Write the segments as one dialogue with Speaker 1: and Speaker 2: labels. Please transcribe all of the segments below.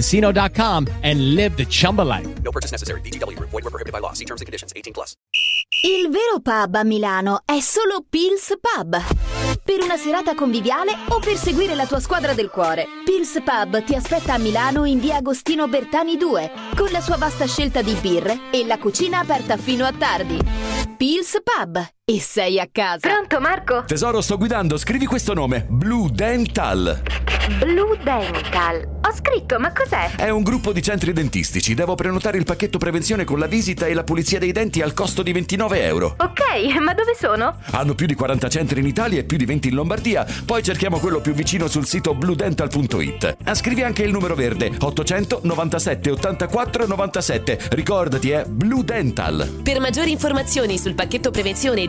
Speaker 1: ChumbaCasino.com and live the Chumba life.
Speaker 2: No purchase necessary. BGW. Void were prohibited by law. See terms and conditions. 18 plus.
Speaker 3: Il vero pub a Milano è solo Pils Pub. Per una serata conviviale o per seguire la tua squadra del cuore. Pils Pub ti aspetta a Milano in via Agostino Bertani 2 con la sua vasta scelta di birre e la cucina aperta fino a tardi. Pils Pub e sei a casa.
Speaker 4: Pronto Marco?
Speaker 5: Tesoro, sto guidando, scrivi questo nome. Blue Dental.
Speaker 4: Blue Dental. Ho scritto, ma cos'è?
Speaker 5: È un gruppo di centri dentistici. Devo prenotare il pacchetto prevenzione con la visita e la pulizia dei denti al costo di 29 euro.
Speaker 4: Ok, ma dove sono?
Speaker 5: Hanno più di 40 centri in Italia e più di 20 in Lombardia. Poi cerchiamo quello più vicino sul sito bluedental.it. Ah, scrivi anche il numero verde 800 97 84 97. Ricordati, è Blue Dental.
Speaker 6: Per maggiori informazioni sul pacchetto prevenzione e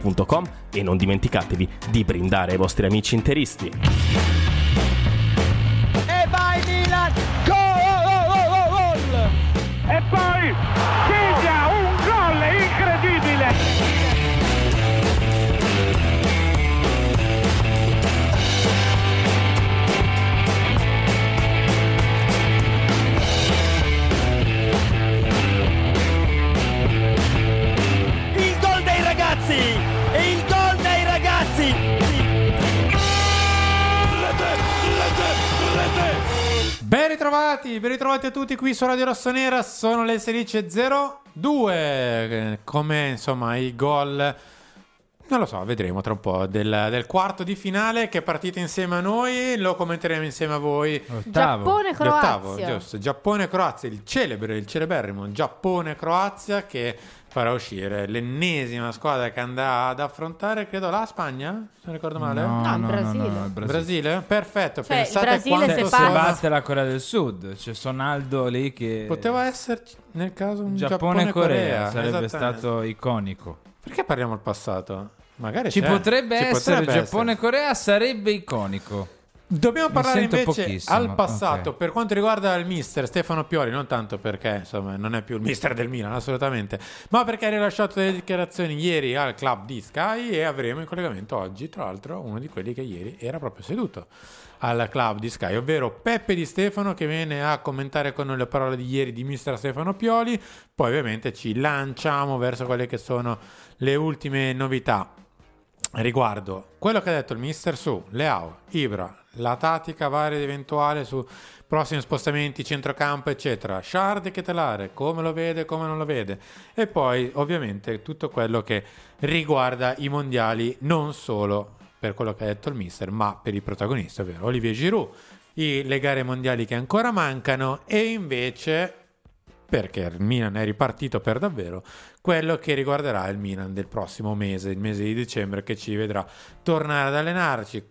Speaker 7: e non dimenticatevi di brindare ai vostri amici interisti.
Speaker 8: E vai Milan! Gol!
Speaker 9: E poi
Speaker 10: ritrovati, ben ritrovati a tutti qui su Radio Rossonera, sono le 16.02, eh, come insomma i gol, non lo so, vedremo tra un po', del, del quarto di finale che partite insieme a noi, lo commenteremo insieme a voi.
Speaker 11: Giappone-Croazia.
Speaker 10: Giusto, Giappone-Croazia, il celebre, il celeberrimo Giappone-Croazia che farà uscire l'ennesima squadra che andrà ad affrontare, credo, la Spagna, se non ricordo male.
Speaker 11: No, il Brasile.
Speaker 12: il
Speaker 10: Brasile. Brasile? Perfetto,
Speaker 11: Cioè, il
Speaker 10: pensate
Speaker 11: Brasile
Speaker 10: quanto
Speaker 11: se
Speaker 12: Se
Speaker 11: passa-
Speaker 12: batte la Corea del Sud, c'è Sonaldo lì che
Speaker 10: Poteva esserci nel caso un
Speaker 12: Giappone-Corea
Speaker 10: Giappone-Corea,
Speaker 12: sarebbe stato iconico.
Speaker 10: Perché parliamo al passato? Magari
Speaker 12: Ci
Speaker 10: c'è.
Speaker 12: potrebbe
Speaker 10: Ci
Speaker 12: essere
Speaker 10: potrebbe
Speaker 12: Giappone-Corea sarebbe iconico.
Speaker 10: Dobbiamo parlare invece
Speaker 12: pochissimo,
Speaker 10: al passato
Speaker 12: ok.
Speaker 10: per quanto riguarda il mister Stefano Pioli, non tanto perché insomma non è più il mister del Milan assolutamente, ma perché ha rilasciato delle dichiarazioni ieri al club di Sky e avremo in collegamento oggi tra l'altro uno di quelli che ieri era proprio seduto al club di Sky, ovvero Peppe Di Stefano che viene a commentare con noi le parole di ieri di mister Stefano Pioli, poi ovviamente ci lanciamo verso quelle che sono le ultime novità riguardo quello che ha detto il mister su Leao, Ibra, la tattica varia ed eventuale su prossimi spostamenti, centrocampo, eccetera. Shard e Ketelare, come lo vede, come non lo vede. E poi, ovviamente, tutto quello che riguarda i mondiali, non solo per quello che ha detto il mister, ma per i protagonisti, ovvero Olivier Giroud, i, le gare mondiali che ancora mancano e invece perché il Milan è ripartito per davvero, quello che riguarderà il Milan del prossimo mese, il mese di dicembre, che ci vedrà tornare ad allenarci.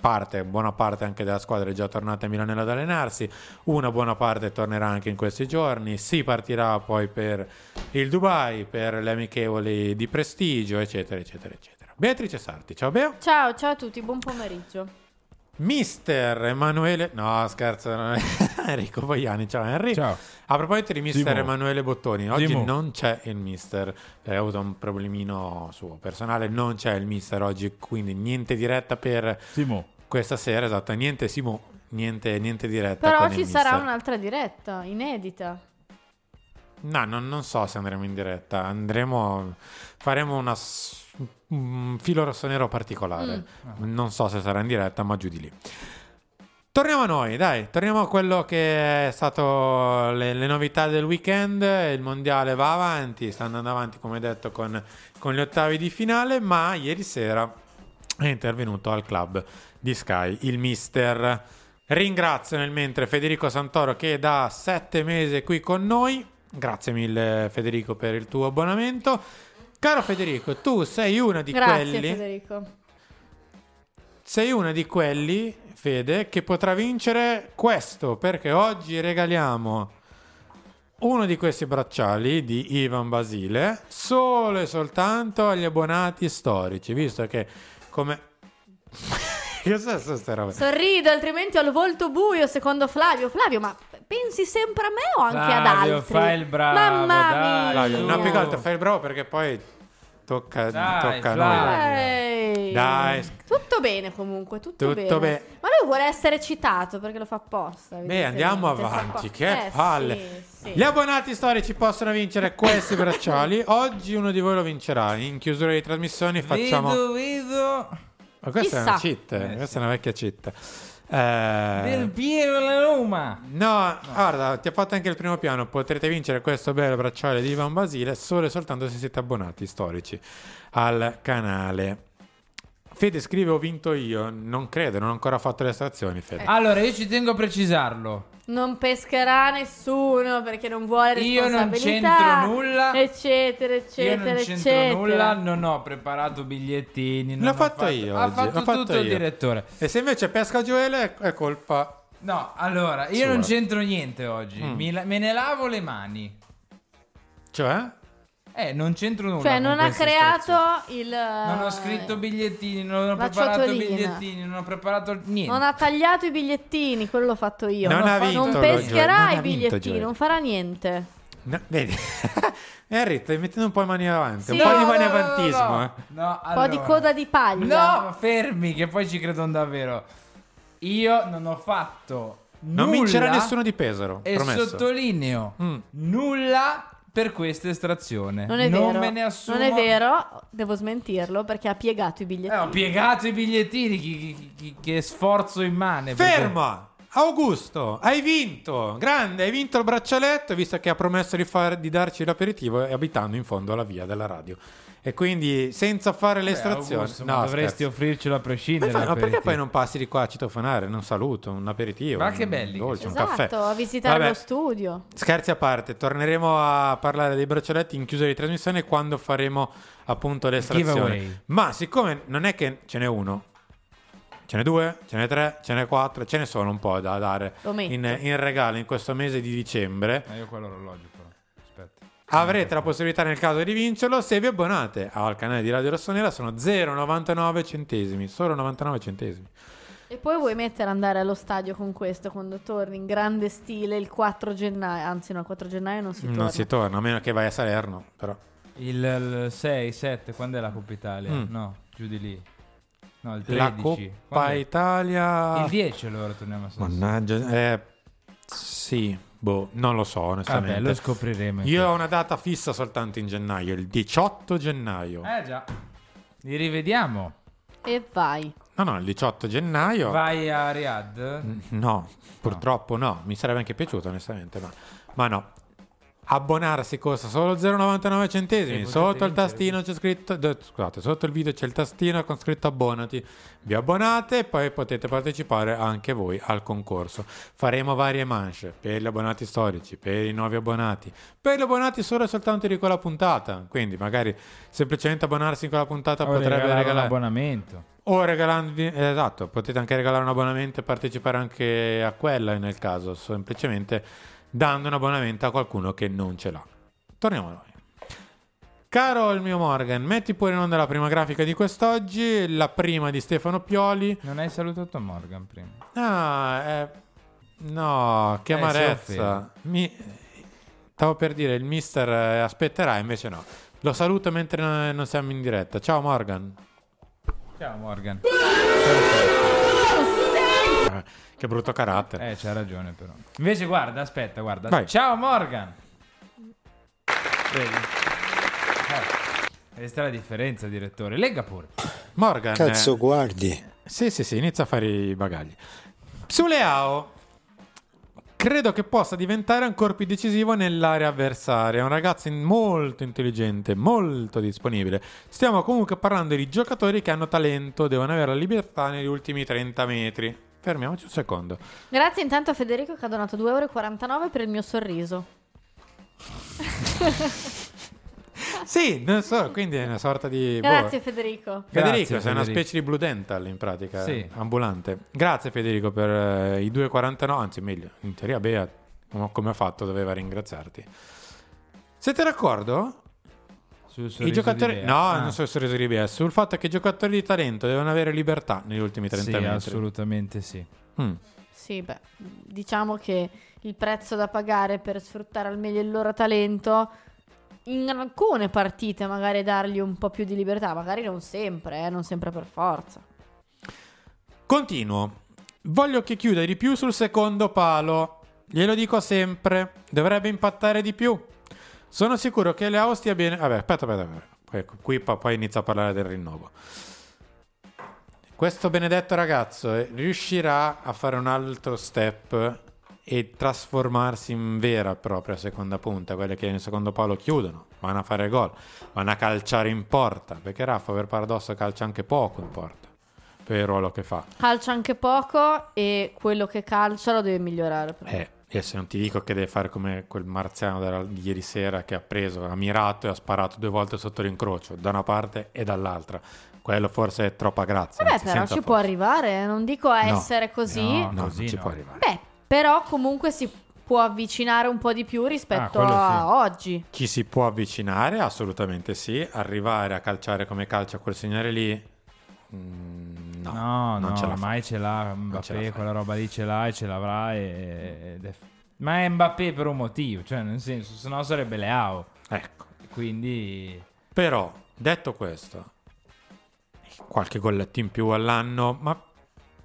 Speaker 10: Parte, buona parte anche della squadra è già tornata a Milano ad allenarsi, una buona parte tornerà anche in questi giorni, si partirà poi per il Dubai, per le amichevoli di prestigio, eccetera, eccetera, eccetera. Beatrice Sarti, ciao Bea.
Speaker 11: Ciao, ciao a tutti, buon pomeriggio.
Speaker 10: Mister Emanuele, no scherzo, non è- Enrico Boiani, ciao Henry.
Speaker 12: Ciao.
Speaker 10: A proposito di Mister
Speaker 12: Simo.
Speaker 10: Emanuele Bottoni, oggi
Speaker 12: Simo.
Speaker 10: non c'è il Mister, eh, ha avuto un problemino suo personale, non c'è il Mister oggi, quindi niente diretta per
Speaker 12: Simo.
Speaker 10: questa sera, esatto, niente Simo, niente, niente diretta
Speaker 11: Però
Speaker 10: con
Speaker 11: ci
Speaker 10: il
Speaker 11: sarà un'altra diretta, inedita.
Speaker 10: No, non, non so se andremo in diretta. Andremo. Faremo una. Un filo rosso-nero particolare. Non so se sarà in diretta, ma giù di lì. Torniamo a noi, dai. Torniamo a quello che è stato le, le novità del weekend. Il mondiale va avanti, sta andando avanti, come detto, con, con gli ottavi di finale. Ma ieri sera è intervenuto al club di Sky il mister. Ringrazio nel mentre Federico Santoro che è da sette mesi qui con noi. Grazie mille Federico per il tuo abbonamento. Caro Federico, tu sei uno di
Speaker 11: Grazie
Speaker 10: quelli
Speaker 11: Federico.
Speaker 10: sei uno di quelli, Fede, che potrà vincere questo perché oggi regaliamo uno di questi bracciali di Ivan Basile solo e soltanto agli abbonati storici, visto che come Cos'è questa roba?
Speaker 11: Sorrido, altrimenti ho il volto buio, secondo Flavio. Flavio, ma pensi sempre a me o anche ad
Speaker 12: Flavio,
Speaker 11: altri?
Speaker 12: fai il bravo,
Speaker 11: Mamma
Speaker 12: dai.
Speaker 11: mia.
Speaker 10: Flavio, no, più che altro fai il bravo perché poi tocca,
Speaker 12: Dai,
Speaker 10: tocca a noi. Dai,
Speaker 11: Tutto bene comunque, tutto,
Speaker 10: Tutto
Speaker 11: bene.
Speaker 10: bene.
Speaker 11: Ma lui vuole essere citato perché lo fa apposta.
Speaker 10: Beh, andiamo avanti, che
Speaker 11: Eh,
Speaker 10: palle.
Speaker 11: sì, sì.
Speaker 10: Gli abbonati storici possono vincere questi bracciali. Oggi uno di voi lo vincerà. In chiusura di trasmissioni facciamo...
Speaker 12: Vedo, vedo.
Speaker 10: Ma questa è una
Speaker 11: Chissà.
Speaker 10: cheat,
Speaker 12: Eh,
Speaker 10: questa è una vecchia cheat.
Speaker 12: Del
Speaker 10: Eh,
Speaker 12: Piero la Roma.
Speaker 10: no, guarda, ti ha fatto anche il primo piano. Potrete vincere questo bello bracciale di Ivan Basile solo e soltanto se siete abbonati storici al canale. Fede scrive ho vinto io. Non credo, non ho ancora fatto le estrazioni, Fede.
Speaker 12: Allora, io ci tengo a precisarlo.
Speaker 11: Non pescherà nessuno perché non vuole
Speaker 12: Io non
Speaker 11: responsabilità.
Speaker 12: c'entro nulla.
Speaker 11: Eccetera, eccetera,
Speaker 12: Io non c'entro
Speaker 11: eccetera.
Speaker 12: nulla, non ho preparato bigliettini. non
Speaker 10: L'ho
Speaker 12: ho
Speaker 10: fatto io
Speaker 12: Ha
Speaker 10: oggi,
Speaker 12: fatto
Speaker 10: l'ho fatto
Speaker 12: tutto il
Speaker 10: io.
Speaker 12: direttore.
Speaker 10: E se invece pesca Gioele è colpa...
Speaker 12: No, allora, io
Speaker 10: Sua.
Speaker 12: non c'entro niente oggi.
Speaker 10: Mm.
Speaker 12: Mi la- me ne lavo le mani.
Speaker 10: Cioè?
Speaker 12: Eh, non c'entro nulla.
Speaker 11: Cioè, non ha creato il.
Speaker 12: Non ho scritto bigliettini, non ho preparato
Speaker 11: ciotolina.
Speaker 12: bigliettini, non ho preparato niente.
Speaker 11: Non ha tagliato i bigliettini, quello l'ho fatto io.
Speaker 10: Non
Speaker 11: Non,
Speaker 10: ha
Speaker 11: fa-
Speaker 10: vinto
Speaker 11: non pescherà
Speaker 10: non
Speaker 11: i bigliettini,
Speaker 10: Gioele.
Speaker 11: non farà niente.
Speaker 10: No, vedi? Henry, stai mettendo un po' le mani avanti. Un
Speaker 11: Sì.
Speaker 10: po' di
Speaker 11: No,
Speaker 10: mani
Speaker 12: no, no,
Speaker 10: avantismo.
Speaker 12: no.
Speaker 10: eh.
Speaker 12: No,
Speaker 11: Un po' di
Speaker 12: allora.
Speaker 11: coda di paglia.
Speaker 12: No, fermi, che poi ci credono davvero. Io non ho fatto
Speaker 10: Non
Speaker 12: nulla
Speaker 10: vincerà nessuno di Pesaro.
Speaker 12: E
Speaker 10: promesso.
Speaker 12: sottolineo
Speaker 10: Mm.
Speaker 12: nulla per questa estrazione.
Speaker 11: Non è vero.
Speaker 12: me ne assumo.
Speaker 11: Non è vero, devo smentirlo perché ha piegato i
Speaker 12: Eh,
Speaker 11: bigliettini.
Speaker 12: ho piegato i bigliettini. Chi, chi- chi- che sforzo immane. perché-
Speaker 10: Ferma! Augusto, hai vinto! Grande, hai vinto il braccialetto, visto che ha promesso di, far- di darci l'aperitivo e abitando in fondo alla via della radio. E quindi senza fare le
Speaker 12: Beh,
Speaker 10: estrazioni.
Speaker 12: Augusto, ma dovresti
Speaker 10: scherzo.
Speaker 12: offrircelo a prescindere.
Speaker 10: Ma fa- ma perché poi non passi di qua a citofonare? Un saluto, un aperitivo.
Speaker 12: Ma che
Speaker 10: un
Speaker 12: belli che
Speaker 10: dolce, un
Speaker 11: Esatto,
Speaker 10: caffè.
Speaker 11: a visitare
Speaker 10: Vabbè,
Speaker 11: lo studio.
Speaker 10: Scherzi a parte, torneremo a parlare dei braccialetti in chiusura di trasmissione quando faremo appunto l'estrazione.
Speaker 12: Giveaway.
Speaker 10: Ma siccome non è che ce n'è uno, ce n'è due, ce n'è tre, ce n'è quattro, ce ne sono un po' da dare in, in regalo in questo mese di dicembre.
Speaker 12: Ma io quello orologio però. Aspetta.
Speaker 10: Avrete la possibilità nel caso di vincerlo se vi abbonate al canale di Radio Rossonera, sono 0,99 centesimi, solo 99 centesimi.
Speaker 11: E poi vuoi mettere andare allo stadio con questo quando torni in grande stile il 4 gennaio. Anzi, no, il 4 gennaio non si torna.
Speaker 10: Non si torna, a meno che vai a Salerno, però.
Speaker 12: Il, il 6, 7, quando è la Coppa Italia?
Speaker 10: Mm.
Speaker 12: No, giù di lì. No, il 13.
Speaker 10: La Coppa
Speaker 12: Quando?
Speaker 10: Italia...
Speaker 12: Il 10 allora torniamo a San Siro.
Speaker 10: Mannaggia, eh, sì, boh, non lo so onestamente.
Speaker 12: Vabbè, lo scopriremo.
Speaker 10: Io ho una data fissa soltanto in gennaio, il 18 gennaio.
Speaker 12: Eh già. Li rivediamo.
Speaker 11: E vai.
Speaker 10: No, no, il 18 gennaio.
Speaker 12: Vai a Riyadh.
Speaker 10: No, purtroppo no. Mi sarebbe anche piaciuto onestamente, ma, ma no. Abbonarsi costa solo 0,99 centesimi.
Speaker 12: Sì,
Speaker 10: sotto il tastino c'è scritto. Scusate, sotto il video c'è il tastino con scritto abbonati. Vi abbonate e poi potete partecipare anche voi al concorso. Faremo varie manche per gli abbonati storici, per i nuovi abbonati, per gli abbonati solo e soltanto di quella puntata. Quindi magari semplicemente abbonarsi in quella puntata
Speaker 12: O
Speaker 10: potrebbe
Speaker 12: regalare un
Speaker 10: regalare.
Speaker 12: abbonamento.
Speaker 10: O regalandovi, esatto, potete anche regalare un abbonamento e partecipare anche a quella nel caso, semplicemente dando un abbonamento a qualcuno che non ce l'ha. Torniamo a noi. Caro il mio Morgan, metti pure in onda la prima grafica di quest'oggi, la prima di Stefano Pioli.
Speaker 12: Non hai salutato Morgan prima.
Speaker 10: Ah, eh, no, che
Speaker 12: Eh,
Speaker 10: amarezza.
Speaker 12: offende.
Speaker 10: Mi... Stavo per dire, il mister eh, aspetterà, invece no. Lo saluto mentre non siamo in diretta. Ciao Morgan.
Speaker 12: Ciao Morgan.
Speaker 10: Eh, Che brutto carattere.
Speaker 12: Eh, c'ha ragione però. Invece guarda, aspetta, guarda.
Speaker 10: Vai.
Speaker 12: Ciao Morgan. Vedi? Eh, Questa è la differenza, direttore. Lega pure.
Speaker 10: Morgan.
Speaker 13: Cazzo,
Speaker 10: eh,
Speaker 13: guardi.
Speaker 10: Sì, sì, sì, inizia a fare i bagagli. Su Leao, credo che possa diventare ancora più decisivo nell'area avversaria. È un ragazzo molto intelligente, molto disponibile. Stiamo comunque parlando di giocatori che hanno talento, devono avere la libertà negli ultimi 30 metri. Fermiamoci un secondo.
Speaker 11: Grazie intanto a Federico che ha donato 2,49 euro per il mio sorriso.
Speaker 10: Sì, non so, quindi è una sorta di... boh.
Speaker 11: Grazie Federico.
Speaker 10: Federico,
Speaker 12: Grazie,
Speaker 10: sei una
Speaker 12: Federico.
Speaker 10: specie di Blue Dental in pratica,
Speaker 12: Sì.
Speaker 10: ambulante. Grazie Federico per eh, i 2,49, anzi meglio, in teoria Bea, come come ha fatto, doveva ringraziarti. Siete d'accordo?
Speaker 12: Sul
Speaker 10: I giocatori... No,
Speaker 12: Ah.
Speaker 10: non sul sorriso di Bea, sul fatto che i giocatori di talento devono avere libertà negli ultimi 30
Speaker 12: Sì,
Speaker 10: metri.
Speaker 12: assolutamente sì.
Speaker 10: Mm.
Speaker 11: Sì, beh, diciamo che il prezzo da pagare per sfruttare al meglio il loro talento in alcune partite magari dargli un po' più di libertà, magari non sempre, eh, non sempre per forza.
Speaker 10: Continuo. Voglio che chiuda di più sul secondo palo. Glielo dico sempre. Dovrebbe impattare di più. Sono sicuro che Leao stia bene. Vabbè, aspetta, aspetta. aspetta. Ecco, qui poi inizia a parlare del rinnovo. Questo benedetto ragazzo eh, riuscirà a fare un altro step e trasformarsi in vera e propria seconda punta, quelle che nel secondo palo chiudono, vanno a fare gol, vanno a calciare in porta, perché Raffa per paradosso calcia anche poco in porta per il ruolo che fa.
Speaker 11: Calcia anche poco e quello che calcia lo deve migliorare. però.
Speaker 10: Eh, e se non ti dico che deve fare come quel marziano della- di ieri sera che ha preso, ha mirato e ha sparato due volte sotto l'incrocio, da una parte e dall'altra. Quello forse è troppa grazia.
Speaker 11: Vabbè,
Speaker 10: anzi,
Speaker 11: però ci
Speaker 10: forza.
Speaker 11: può arrivare, eh, non dico a
Speaker 10: No.
Speaker 11: essere così.
Speaker 10: No, no,
Speaker 12: Così
Speaker 10: non ci
Speaker 12: no.
Speaker 10: può arrivare.
Speaker 11: Beh, però comunque si può avvicinare un po' di più rispetto
Speaker 10: quello
Speaker 11: a
Speaker 10: sì.
Speaker 11: oggi.
Speaker 10: Chi si può avvicinare? Assolutamente sì. Arrivare a calciare come calcia quel signore lì? mm, no,
Speaker 12: No,
Speaker 10: non
Speaker 12: no,
Speaker 10: ce fa.
Speaker 12: ormai ce l'ha
Speaker 10: ce
Speaker 12: Mbappé,
Speaker 10: fa.
Speaker 12: quella roba lì ce l'ha e ce l'avrà. e- è- Ma è Mbappé per un motivo, cioè nel senso, se no sarebbe Leao.
Speaker 10: Ecco.
Speaker 12: Quindi...
Speaker 10: Però, detto questo, qualche golletto in più all'anno, ma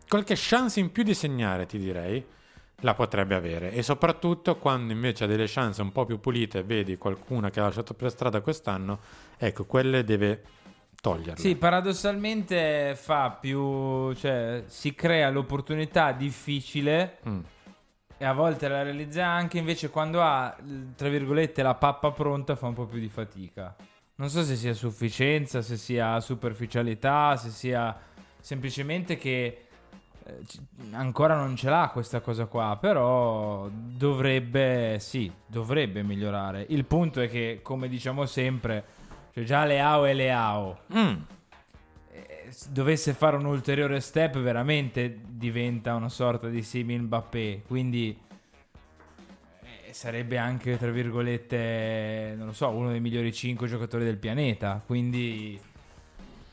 Speaker 10: qualche chance in più di segnare, ti direi, la potrebbe avere. E soprattutto quando invece ha delle chance un po' più pulite, vedi qualcuna che ha lasciato per strada quest'anno, ecco, quelle deve toglierle.
Speaker 12: Sì, paradossalmente fa più... cioè si crea l'opportunità difficile
Speaker 10: Mm.
Speaker 12: e a volte la realizza anche invece quando ha, tra virgolette, la pappa pronta fa un po' più di fatica. Non so se sia sufficienza, se sia superficialità, se sia semplicemente che eh, ancora non ce l'ha questa cosa qua, però dovrebbe, sì, dovrebbe migliorare. Il punto è che, come diciamo sempre, cioè già Leao è Leao.
Speaker 10: Mm.
Speaker 12: Eh, dovesse fare un ulteriore step, veramente diventa una sorta di simil Mbappé. Quindi eh, sarebbe anche, tra virgolette, non lo so, uno dei migliori 5 giocatori del pianeta. Quindi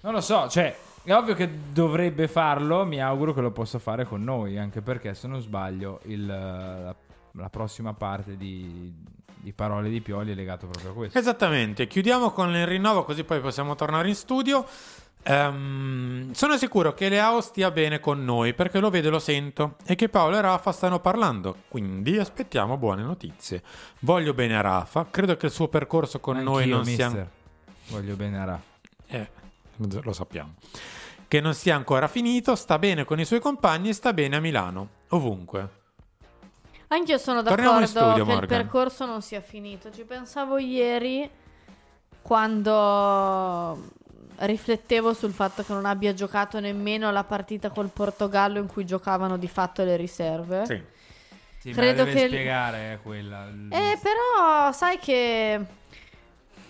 Speaker 12: non lo so, cioè, è ovvio che dovrebbe farlo. Mi auguro che lo possa fare con noi, anche perché, se non sbaglio, il, la, la prossima parte di, di parole di Pioli è legato proprio a questo.
Speaker 10: Esattamente, chiudiamo con il rinnovo così poi possiamo tornare in studio. Ehm, sono sicuro che Leao stia bene con noi perché lo vedo e lo sento e che Paolo e Rafa stanno parlando, quindi aspettiamo buone notizie. Voglio bene a Rafa, credo che il suo percorso con noi
Speaker 12: Anch'io,
Speaker 10: non sia...
Speaker 12: mister. Voglio bene a Rafa.
Speaker 10: Eh, lo sappiamo. Che non sia ancora finito, sta bene con i suoi compagni e sta bene a Milano, ovunque.
Speaker 11: Anch'io sono
Speaker 10: Torniamo in
Speaker 11: d'accordo
Speaker 10: studio,
Speaker 11: che il
Speaker 10: Morgan.
Speaker 11: percorso non sia finito. Ci pensavo ieri quando riflettevo sul fatto che non abbia giocato nemmeno la partita col Portogallo in cui giocavano di fatto le riserve.
Speaker 10: Sì.
Speaker 12: Sì,
Speaker 11: Credo che-
Speaker 12: spiegare eh, quella.
Speaker 11: Eh, però sai che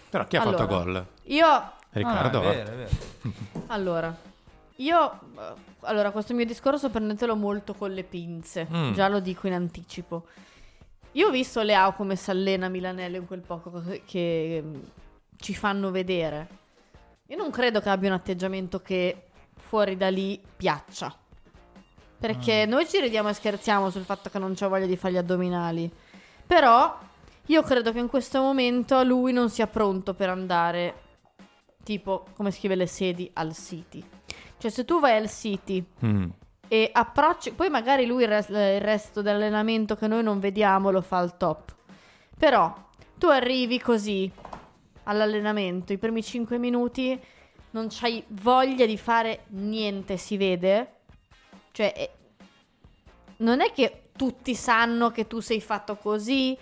Speaker 10: Però chi ha
Speaker 11: Allora,
Speaker 10: fatto gol?
Speaker 11: io
Speaker 10: Riccardo.
Speaker 12: Ah, è vero, è vero.
Speaker 11: Allora, io eh, allora questo mio discorso prendetelo molto con le pinze,
Speaker 10: Mm.
Speaker 11: già lo dico in anticipo. Io ho visto Leao come si allena Milanello in quel poco che, che ci fanno vedere. Io non credo che abbia un atteggiamento che fuori da lì piaccia. Perché noi ci ridiamo e scherziamo sul fatto che non c'ha voglia di fare gli addominali. Però io credo che in questo momento lui non sia pronto per andare, tipo, come scrive le sedi, al City. Cioè, se tu vai al City
Speaker 10: Mm.
Speaker 11: e approcci, poi magari lui il, res- il resto dell'allenamento che noi non vediamo lo fa al top. Però tu arrivi così all'allenamento, i primi 5 minuti non c'hai voglia di fare niente, si vede. Cioè, non è che tutti sanno che tu sei fatto così,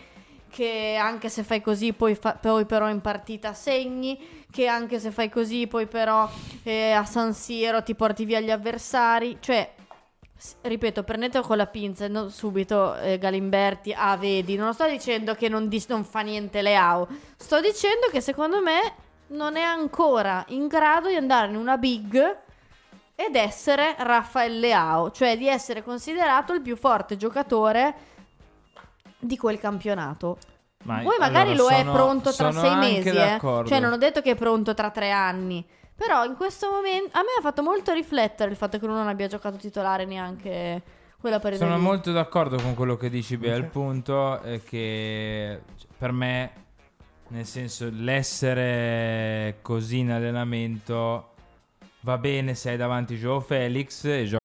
Speaker 11: che anche se fai così poi, fa- poi però in partita segni, che anche se fai così poi però eh, a San Siro ti porti via gli avversari. Cioè, ripeto, prendetelo con la pinza, non subito eh, Galimberti, ah vedi, non sto dicendo che non, dis- non fa niente Leao, sto dicendo che secondo me non è ancora in grado di andare in una big ed essere Raffaele Leao, cioè di essere considerato il più forte giocatore di quel campionato.
Speaker 12: Ma
Speaker 11: Poi magari
Speaker 12: allora,
Speaker 11: lo è
Speaker 12: sono-
Speaker 11: pronto tra sei mesi, eh.
Speaker 12: d'accordo.
Speaker 11: cioè non ho detto che è pronto tra tre anni. Però in questo momento a me ha fatto molto riflettere il fatto che lui non abbia giocato titolare neanche quella partita.
Speaker 12: Sono
Speaker 11: lì.
Speaker 12: molto d'accordo con quello che dici, Bea. Il punto è che cioè, per me, nel senso, l'essere così in allenamento va bene se hai davanti Joe Felix e giochi.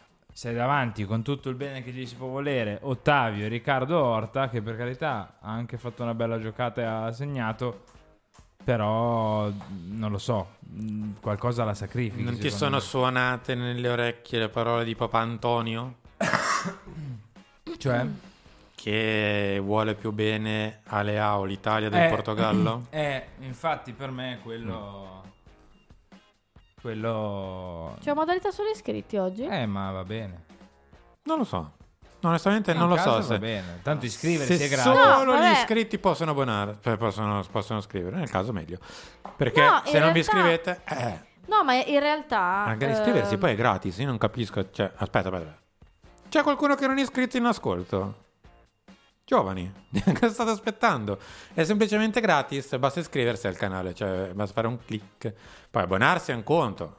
Speaker 12: sei davanti con tutto il bene che gli si può volere Ottavio e Riccardo Horta che per carità ha anche fatto una bella giocata e ha segnato però non lo so mh, qualcosa la sacrifichi
Speaker 10: Non ti sono
Speaker 12: me.
Speaker 10: suonate nelle orecchie le parole di Papa Antonio?
Speaker 12: Cioè?
Speaker 10: Che vuole più bene a Leao l'Italia del
Speaker 12: Eh,
Speaker 10: Portogallo?
Speaker 12: eh infatti per me quello quello
Speaker 11: C'è modalità solo iscritti oggi?
Speaker 12: eh ma va bene
Speaker 10: Non lo so. Onestamente
Speaker 12: Nel
Speaker 10: non lo so
Speaker 12: va
Speaker 10: se...
Speaker 12: bene. Tanto iscriversi
Speaker 10: se
Speaker 12: è gratis.
Speaker 10: solo
Speaker 11: No,
Speaker 10: gli iscritti possono abbonare, cioè possono, possono scrivere, nel caso meglio. Perché
Speaker 11: No,
Speaker 10: se
Speaker 11: in
Speaker 10: non vi
Speaker 11: realtà-
Speaker 10: iscrivete... Eh,
Speaker 11: No, ma in realtà...
Speaker 10: magari iscriversi
Speaker 11: ehm,
Speaker 10: poi è gratis, io non capisco... Cioè, aspetta, aspetta. C'è qualcuno che non è iscritto in ascolto? Giovani, cosa state aspettando? È semplicemente gratis, basta iscriversi al canale, cioè basta fare un click. Poi abbonarsi è un conto,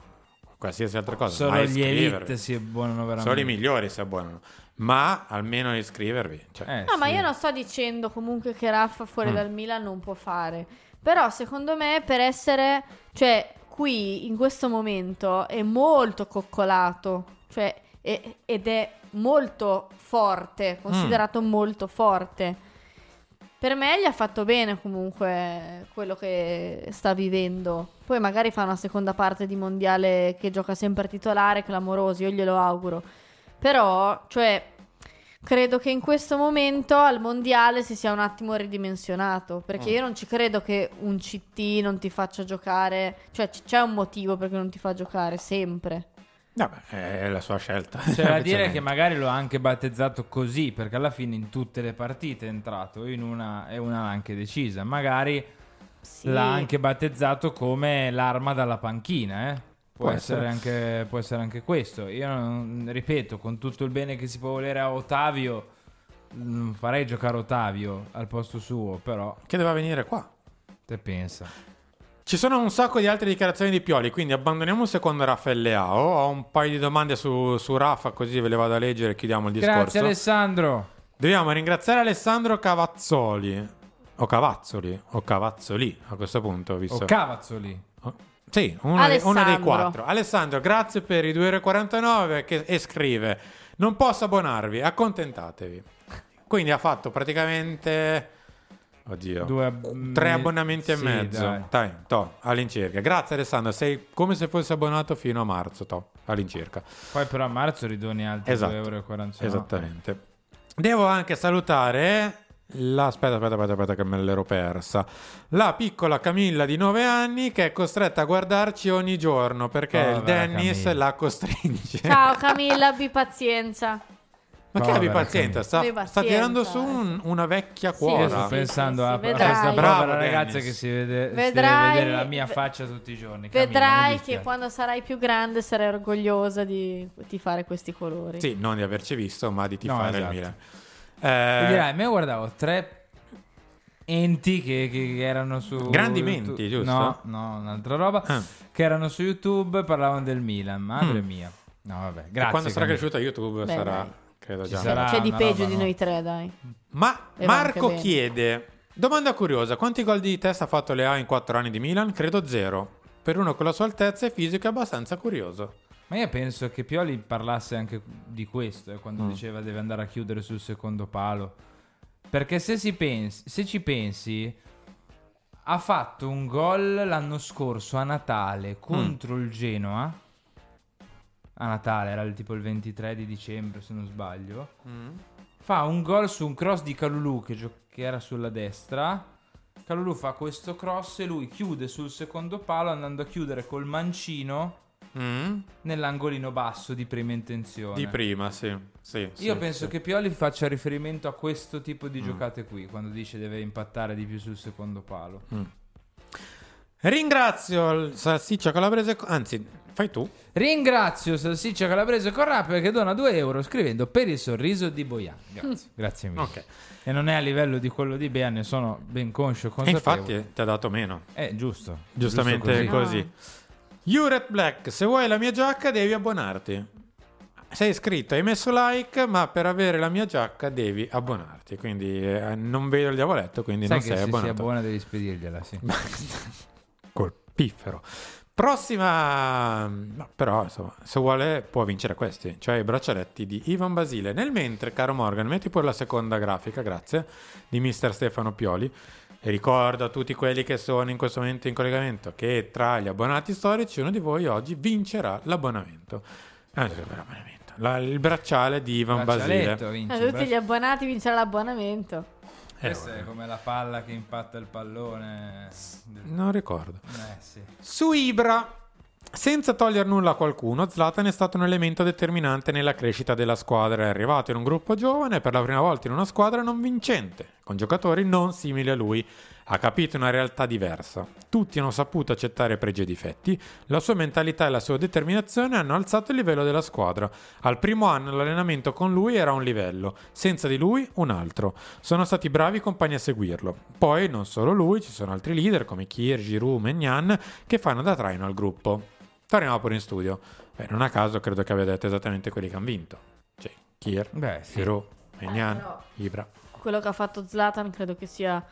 Speaker 10: qualsiasi altra cosa.
Speaker 12: solo
Speaker 10: ma
Speaker 12: gli elite si abbonano veramente
Speaker 10: Solo i migliori si abbonano. Ma almeno iscrivervi. Cioè,
Speaker 12: Eh,
Speaker 11: No, ma
Speaker 12: sì.
Speaker 11: io non sto dicendo comunque che Raffa fuori
Speaker 10: Mm.
Speaker 11: dal Milan non può fare. Però secondo me per essere, cioè, qui in questo momento è molto coccolato, cioè, è- ed è molto forte, considerato molto forte. Per me gli ha fatto bene comunque quello che sta vivendo. Poi magari fa una seconda parte di mondiale che gioca sempre titolare, clamoroso, io glielo auguro. Però, cioè, credo che in questo momento al mondiale si sia un attimo ridimensionato. Perché
Speaker 10: Mm.
Speaker 11: io non ci credo che un CT non ti faccia giocare. Cioè, c- c'è un motivo perché non ti fa giocare sempre.
Speaker 10: Vabbè, è la sua scelta.
Speaker 12: C'è da dire che magari lo ha anche battezzato così, perché alla fine in tutte le partite è entrato, in una e una anche decisa. Magari
Speaker 11: Sì.
Speaker 12: l'ha anche battezzato come l'arma dalla panchina, eh. Può,
Speaker 10: Può
Speaker 12: essere
Speaker 10: essere.
Speaker 12: anche, può essere anche questo. Io non- ripeto, con tutto il bene che si può volere a Ottavio, non farei giocare Ottavio al posto suo, però
Speaker 10: Che doveva venire qua.
Speaker 12: te pensa.
Speaker 10: Ci sono un sacco di altre dichiarazioni di Pioli, quindi abbandoniamo un secondo Raffaele Leao. Ho un paio di domande su, su Raffa, così ve le vado a leggere e chiudiamo il discorso.
Speaker 12: Grazie Alessandro.
Speaker 10: Dobbiamo ringraziare Alessandro Cavazzoli. O Cavazzoli, o Cavazzoli a questo punto, visto.
Speaker 12: O Cavazzoli.
Speaker 10: Oh, Sì, uno, dei- uno dei quattro. Alessandro, grazie per i 2,49 che, e scrive: Non posso abbonarvi, accontentatevi. Quindi ha fatto praticamente. Oddio,
Speaker 12: Due ab-
Speaker 10: tre
Speaker 12: me-
Speaker 10: abbonamenti e
Speaker 12: sì,
Speaker 10: mezzo.
Speaker 12: dai.
Speaker 10: Dai, to, all'incirca. Grazie Alessandro, sei come se fossi abbonato fino a marzo, to, all'incirca.
Speaker 12: Poi però a marzo ridoni altri
Speaker 10: Esatto,
Speaker 12: 2,49 euro.
Speaker 10: esattamente. Devo anche salutare la aspetta, aspetta, aspetta, aspetta che me l'ero persa. La piccola Camilla di 9 anni che è costretta a guardarci ogni giorno perché il
Speaker 12: Povera
Speaker 10: Dennis
Speaker 12: Camilla.
Speaker 10: la costringe.
Speaker 11: Ciao Camilla, abbi pazienza.
Speaker 10: Ma che abbi pazienza, sta, sta
Speaker 11: pazienza,
Speaker 10: tirando su un- una vecchia
Speaker 12: Io
Speaker 10: cuora.
Speaker 12: sto pensando
Speaker 11: sì,
Speaker 12: a, a
Speaker 11: vedrai.
Speaker 12: questa povera ragazza che si vede
Speaker 11: Vedrai-
Speaker 12: deve vedere la mia faccia tutti i giorni.
Speaker 11: Vedrai che
Speaker 12: dispiace.
Speaker 11: quando sarai più grande sarai orgogliosa di, di fare questi colori.
Speaker 10: Sì, non di averci visto, ma di
Speaker 12: No,
Speaker 10: tifare
Speaker 12: esatto.
Speaker 10: il Milan.
Speaker 12: E
Speaker 10: Eh,
Speaker 12: dirai, io guardavo tre enti che, che- che erano su
Speaker 10: Grandi
Speaker 12: YouTube-
Speaker 10: menti, giusto?
Speaker 12: No, no, un'altra roba
Speaker 10: Ah.
Speaker 12: che erano su YouTube e parlavano del Milan, madre
Speaker 10: Mm.
Speaker 12: mia. No, vabbè,
Speaker 10: e
Speaker 12: grazie.
Speaker 10: quando sarà cresciuta YouTube
Speaker 11: Beh,
Speaker 10: sarà,
Speaker 11: dai.
Speaker 10: Credo già.
Speaker 12: sarà
Speaker 11: C'è di peggio
Speaker 12: roba,
Speaker 11: di
Speaker 12: no?
Speaker 11: noi tre, dai.
Speaker 10: Ma
Speaker 11: E
Speaker 10: Marco chiede: domanda curiosa, quanti gol di testa ha fatto Lea in 4 anni di Milan? Credo zero. Per uno con la sua altezza e fisico è abbastanza curioso.
Speaker 12: Ma io penso che Pioli parlasse anche di questo eh, quando
Speaker 10: Mm.
Speaker 12: diceva deve andare a chiudere sul secondo palo. Perché se, si pensi, se ci pensi, ha fatto un gol l'anno scorso a Natale contro il Genoa. A Natale era tipo il 23 di dicembre, se non sbaglio. Fa un gol su un cross di Calulu che, gio- che era sulla destra. Calulu fa questo cross e lui chiude sul secondo palo andando a chiudere col mancino
Speaker 10: Mm?
Speaker 12: nell'angolino basso di prima intenzione.
Speaker 10: Di prima, sì. sì
Speaker 12: Io
Speaker 10: sì,
Speaker 12: penso
Speaker 10: sì.
Speaker 12: che Pioli faccia riferimento a questo tipo di
Speaker 10: Mm.
Speaker 12: giocate qui, quando dice deve impattare di più sul secondo palo.
Speaker 10: Mm. Ringrazio il Salsiccia Calabrese. Anzi, fai tu.
Speaker 12: Ringrazio Salsiccia Calabrese Corrapia che dona 2 euro scrivendo per il sorriso di Boian. Grazie, grazie mille.
Speaker 10: Ok.
Speaker 12: E non è a livello di quello di Bea, ne sono ben conscio e
Speaker 10: E
Speaker 12: consapevole.
Speaker 10: infatti ti ha dato meno.
Speaker 12: È giusto.
Speaker 10: Giustamente
Speaker 12: giusto
Speaker 10: così. Juret Black, se vuoi la mia giacca devi abbonarti. Sei iscritto, hai messo like, ma per avere la mia giacca devi abbonarti. Quindi eh, non vedo il diavoletto, quindi
Speaker 12: Sai
Speaker 10: non
Speaker 12: che
Speaker 10: sei
Speaker 12: se si
Speaker 10: abbonato.
Speaker 12: abbona devi spedirgliela, sì.
Speaker 10: Col piffero. Prossima, no, però insomma, se vuole può vincere questi, cioè i braccialetti di Ivan Basile. Nel mentre, caro Morgan, metti pure la seconda grafica, grazie, di mister Stefano Pioli. E ricordo a tutti quelli che sono in questo momento in collegamento che tra gli abbonati storici uno di voi oggi vincerà l'abbonamento. Eh, l'abbonamento. La- il bracciale di Ivan Basile.
Speaker 12: vince
Speaker 11: A
Speaker 12: il
Speaker 11: tutti gli abbonati vincerà l'abbonamento.
Speaker 12: Questa è come la palla che impatta il pallone.
Speaker 10: Non ricordo.
Speaker 12: Eh sì.
Speaker 10: Su Ibra, senza togliere nulla a qualcuno, Zlatan è stato un elemento determinante nella crescita della squadra. È arrivato in un gruppo giovane per la prima volta in una squadra non vincente, con giocatori non simili a lui. Ha capito una realtà diversa. Tutti hanno saputo accettare pregi e difetti. La sua mentalità e la sua determinazione hanno alzato il livello della squadra. Al primo anno l'allenamento con lui era un livello, senza di lui un altro. Sono stati bravi compagni a seguirlo. Poi non solo lui, ci sono altri leader come Kier, Giroud, Megnan che fanno da traino al gruppo. Torniamo pure in studio. Beh, non a caso credo che abbia detto esattamente quelli che hanno vinto. Cioè, Kier,
Speaker 12: Beh, sì.
Speaker 10: Giroud,
Speaker 11: però-
Speaker 10: Ibra.
Speaker 11: Quello che ha fatto Zlatan credo che sia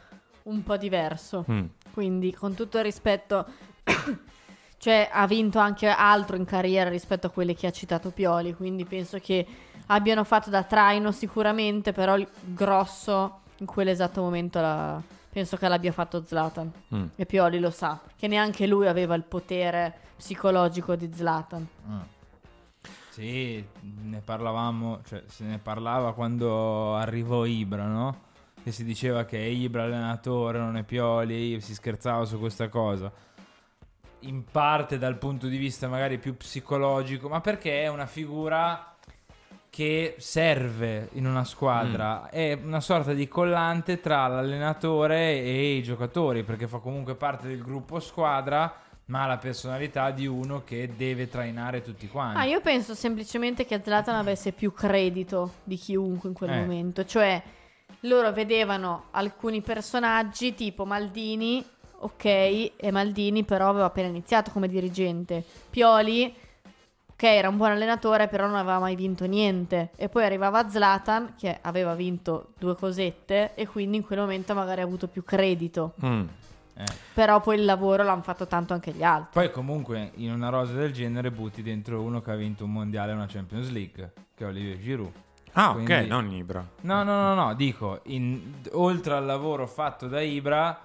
Speaker 11: un po' diverso.
Speaker 10: Mm.
Speaker 11: Quindi, con tutto il rispetto, cioè ha vinto anche altro in carriera rispetto a quelle che ha citato Pioli. Quindi penso che abbiano fatto da traino sicuramente, però il grosso in quell'esatto momento la- penso che l'abbia fatto Zlatan.
Speaker 10: Mm.
Speaker 11: E Pioli lo sa, che neanche lui aveva il potere psicologico di Zlatan.
Speaker 12: Ah. Sì, ne parlavamo, cioè se ne parlava quando arrivò Ibra, no? Che si diceva che è Ibra allenatore, non è Pioli, si scherzava su questa cosa. In parte dal punto di vista magari più psicologico, ma perché è una figura che serve in una squadra, è una sorta di collante tra l'allenatore e i giocatori, perché fa comunque parte del gruppo squadra, ma ha la personalità di uno che deve trainare tutti quanti.
Speaker 11: Ah, io penso semplicemente che Zlatan avesse più credito di chiunque in quel
Speaker 12: Eh.
Speaker 11: momento. Cioè, loro vedevano alcuni personaggi tipo Maldini, ok, e Maldini però aveva appena iniziato come dirigente. Pioli, ok, era un buon allenatore, però non aveva mai vinto niente. E poi arrivava Zlatan, che aveva vinto due cosette, e quindi in quel momento magari ha avuto più credito.
Speaker 10: Mm.
Speaker 12: Eh.
Speaker 11: Però poi il lavoro l'hanno fatto tanto anche gli altri.
Speaker 12: Poi comunque in una rosa del genere butti dentro uno che ha vinto un mondiale e una Champions League, che è Olivier Giroud.
Speaker 10: Ah, ok,
Speaker 12: Quindi-
Speaker 10: non Ibra.
Speaker 12: No, no, no, no, dico, in- oltre al lavoro fatto da Ibra,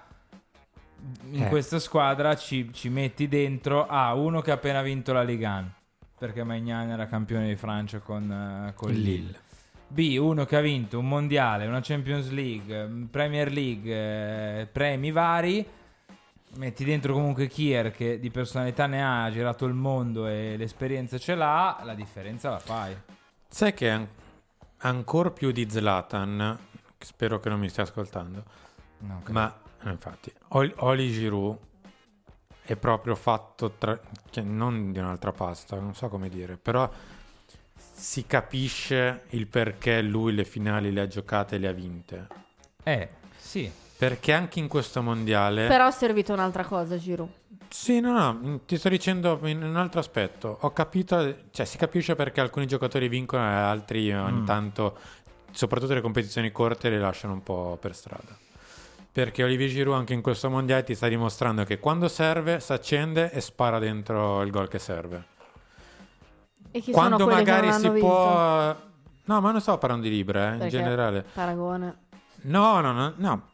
Speaker 12: in
Speaker 10: Eh.
Speaker 12: questa squadra ci, ci metti dentro a uno che ha appena vinto la Ligue 1, perché Magnan era campione di Francia con, eh, con
Speaker 10: Il
Speaker 12: Lille.
Speaker 10: Lille.
Speaker 12: B, uno che ha vinto un mondiale, una Champions League, un Premier League, eh, premi vari. Metti dentro comunque Kier che di personalità ne ha, ha girato il mondo e l'esperienza ce l'ha, la differenza la fai.
Speaker 10: Sai che ancora più di Zlatan, spero che non mi stia ascoltando,
Speaker 12: No,
Speaker 10: ma eh, infatti, Oli, Oli Giroud è proprio fatto tra- cioè, non di un'altra pasta, non so come dire, però si capisce il perché lui le finali le ha giocate e le ha vinte.
Speaker 12: Eh, sì.
Speaker 10: Perché anche in questo mondiale...
Speaker 11: Però ha servito un'altra cosa, Giroud.
Speaker 10: Sì, no, no, ti sto dicendo in un altro aspetto. Ho capito, cioè si capisce perché alcuni giocatori vincono e altri ogni
Speaker 12: Mm.
Speaker 10: tanto, soprattutto le competizioni corte, le lasciano un po' per strada. Perché Olivier Giroud anche in questo mondiale ti sta dimostrando che quando serve si accende e spara dentro il gol che serve.
Speaker 11: E chi
Speaker 10: quando
Speaker 11: sono
Speaker 10: magari si
Speaker 11: vinto?
Speaker 10: può... No, ma non stavo parlando di Libre, eh, in generale.
Speaker 11: Paragone.
Speaker 10: No, no, no, no.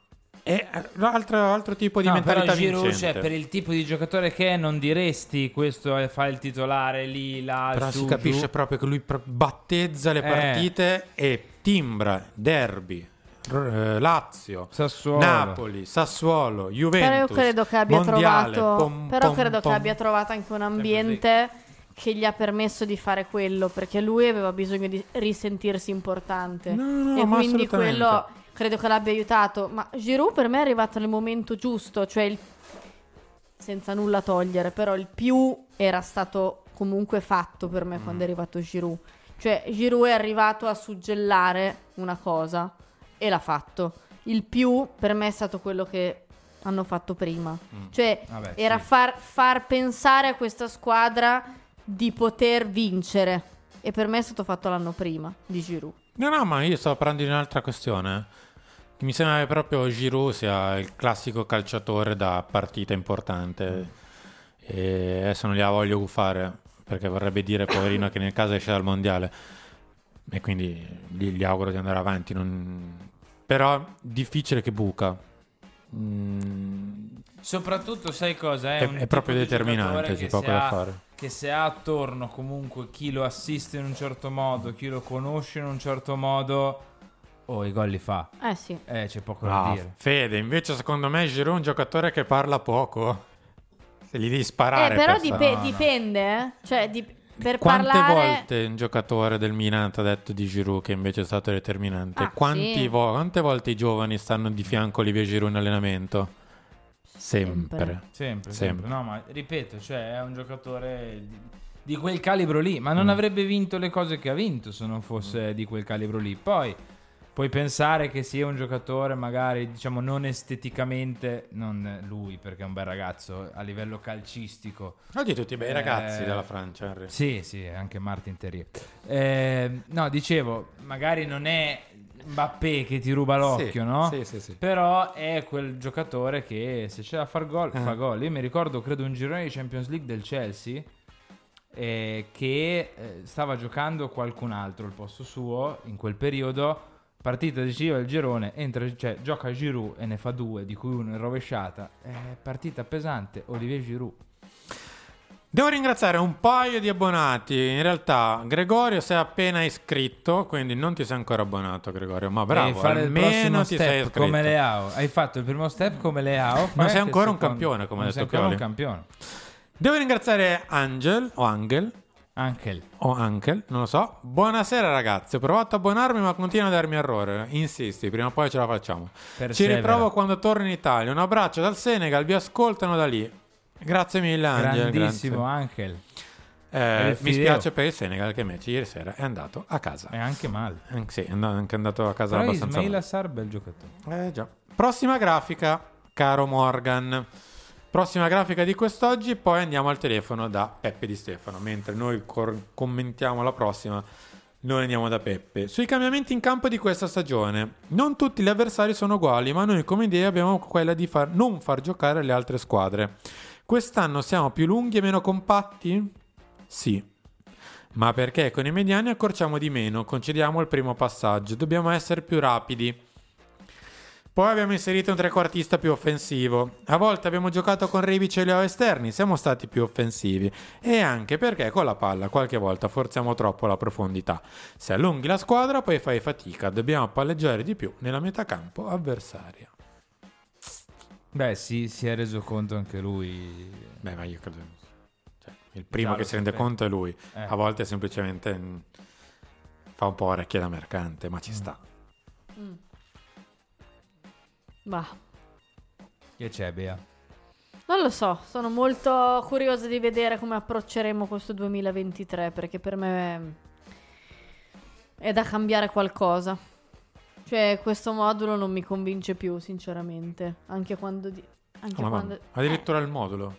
Speaker 10: È altro, altro tipo di
Speaker 12: No,
Speaker 10: mentalità
Speaker 12: però Giroud, cioè, per il tipo di giocatore che è, non diresti questo fa il titolare lì, là,
Speaker 10: Però
Speaker 12: su,
Speaker 10: si capisce
Speaker 12: giù.
Speaker 10: proprio che lui battezza le
Speaker 12: Eh.
Speaker 10: partite e timbra derby, eh, Lazio,
Speaker 12: Sassuolo.
Speaker 10: Napoli, Sassuolo, Juventus.
Speaker 11: Però io credo che abbia
Speaker 10: Mondiale,
Speaker 11: trovato.
Speaker 10: pom,
Speaker 11: però
Speaker 10: pom,
Speaker 11: credo
Speaker 10: pom.
Speaker 11: che abbia trovato anche un ambiente che gli ha permesso di fare quello. Perché lui aveva bisogno di risentirsi importante.
Speaker 10: no,
Speaker 11: e
Speaker 10: ma
Speaker 11: quindi quello credo che l'abbia aiutato. Ma Giroud per me è arrivato nel momento giusto. Cioè, il- senza nulla togliere, però il più era stato comunque fatto per me
Speaker 10: Mm.
Speaker 11: quando è arrivato Giroud. Cioè, Giroud è arrivato a suggellare una cosa e l'ha fatto. Il più per me è stato quello che hanno fatto prima. Cioè,
Speaker 12: Vabbè,
Speaker 11: era
Speaker 12: sì.
Speaker 11: far, far pensare a questa squadra di poter vincere. E per me è stato fatto l'anno prima di Giroud.
Speaker 10: No, no, ma io stavo parlando di un'altra questione. Mi sembra che proprio Giroud sia il classico calciatore da partita importante. E adesso non gliela voglio gufare perché vorrebbe dire, poverino, che nel caso esce dal mondiale. E quindi gli, gli auguro di andare avanti. non- Però difficile che buca. Mm,
Speaker 12: Soprattutto, sai cosa? È,
Speaker 10: È-
Speaker 12: un
Speaker 10: è proprio determinante, c'è poco da
Speaker 12: ha-
Speaker 10: fare.
Speaker 12: Che se ha attorno comunque chi lo assiste in un certo modo, chi lo conosce in un certo modo, oh, i gol li fa.
Speaker 11: Eh sì.
Speaker 12: Eh, c'è poco
Speaker 10: Ah,
Speaker 12: da dire.
Speaker 10: Fede, invece secondo me Giroud è un giocatore che parla poco. Se gli devi sparare.
Speaker 11: Eh, però
Speaker 10: per
Speaker 11: dipe-
Speaker 10: sta-
Speaker 11: dipende, eh. Cioè, di- per
Speaker 10: Quante
Speaker 11: parlare...
Speaker 10: volte un giocatore del Milan ti ha detto di Giroud che invece è stato determinante?
Speaker 11: Ah,
Speaker 10: Quanti
Speaker 11: sì.
Speaker 10: vo- quante volte i giovani stanno di fianco a Olivier Giroud in allenamento? Sempre.
Speaker 12: Sempre, sempre. No, ma ripeto, cioè è un giocatore di, di quel calibro lì, ma non avrebbe vinto le cose che ha vinto se non fosse di quel calibro lì. Poi puoi pensare che sia un giocatore magari, diciamo, non esteticamente, non lui perché è un bel ragazzo a livello calcistico.
Speaker 10: Oggi tutti i bei ragazzi
Speaker 12: Eh,
Speaker 10: della Francia, Henry.
Speaker 12: Sì, sì, anche Martin Terrier. Eh, no, dicevo, magari non è Mbappé che ti ruba l'occhio,
Speaker 10: Sì,
Speaker 12: no?
Speaker 10: sì, sì, sì.
Speaker 12: Però è quel giocatore che se c'è da far gol,
Speaker 10: Eh.
Speaker 12: fa gol. Io mi ricordo, credo, un girone di Champions League del Chelsea eh, che eh, stava giocando qualcun altro al posto suo in quel periodo. Partita decisiva del girone, entra, cioè, gioca Giroud e ne fa due, di cui uno in rovesciata. Eh, partita pesante, Olivier Giroud.
Speaker 10: Devo ringraziare un paio di abbonati. In realtà, Gregorio è appena iscritto, quindi non ti sei ancora abbonato, Gregorio. Ma bravo,
Speaker 12: Devi fare il
Speaker 10: almeno ti sei
Speaker 12: step
Speaker 10: iscritto.
Speaker 12: come Leao. Hai fatto il primo step come Leao.
Speaker 10: Ma sei ancora un
Speaker 12: secondo.
Speaker 10: campione, come ha
Speaker 12: Non sei
Speaker 10: detto
Speaker 12: ancora un campione.
Speaker 10: Devo ringraziare Angel o Angel.
Speaker 12: Angel.
Speaker 10: O Angel, non lo so. Buonasera ragazzi, ho provato a abbonarmi ma continua a darmi errore. Insisti, prima o poi ce la facciamo. Ci
Speaker 12: Persevera.
Speaker 10: riprovo quando torno in Italia. Un abbraccio dal Senegal, vi ascoltano da lì. Grazie mille Angel.
Speaker 12: Grandissimo
Speaker 10: grazie.
Speaker 12: Angel.
Speaker 10: Eh, mi spiace per il Senegal che invece ieri sera è andato a casa.
Speaker 12: E anche male.
Speaker 10: Eh, sì, è anche andato a casa
Speaker 12: Però
Speaker 10: abbastanza
Speaker 12: Ismail
Speaker 10: male.
Speaker 12: Assar, bel giocatore.
Speaker 10: Eh già. Prossima grafica, caro Morgan. Prossima grafica di quest'oggi, poi andiamo al telefono da Peppe Di Stefano. Mentre noi cor- commentiamo la prossima, noi andiamo da Peppe. Sui cambiamenti in campo di questa stagione. Non tutti gli avversari sono uguali, ma noi come idea abbiamo quella di far- non far giocare le altre squadre. Quest'anno siamo più lunghi e meno compatti? Sì. Ma perché con i mediani accorciamo di meno, concediamo il primo passaggio, dobbiamo essere più rapidi. Poi abbiamo inserito un trequartista più offensivo. A volte abbiamo giocato con Rebic e Leo esterni, siamo stati più offensivi. E anche perché con la palla qualche volta forziamo troppo la profondità. Se allunghi la squadra poi fai fatica, dobbiamo palleggiare di più nella metà campo avversaria.
Speaker 12: Beh, sì, si è reso conto anche lui.
Speaker 10: Beh, ma io credo. cioè, il primo che si rende
Speaker 12: sapevo.
Speaker 10: conto è lui.
Speaker 12: Eh.
Speaker 10: A volte semplicemente mm, fa un po' orecchie da mercante, ma ci sta.
Speaker 11: Mm. Bah,
Speaker 12: Che c'è, Bea?
Speaker 11: non lo so, sono molto curiosa di vedere come approcceremo questo 2023 perché per me è da cambiare qualcosa. Cioè, questo modulo non mi convince più, sinceramente. Anche quando. di- anche
Speaker 10: Oh,
Speaker 11: quando...
Speaker 10: addirittura il modulo.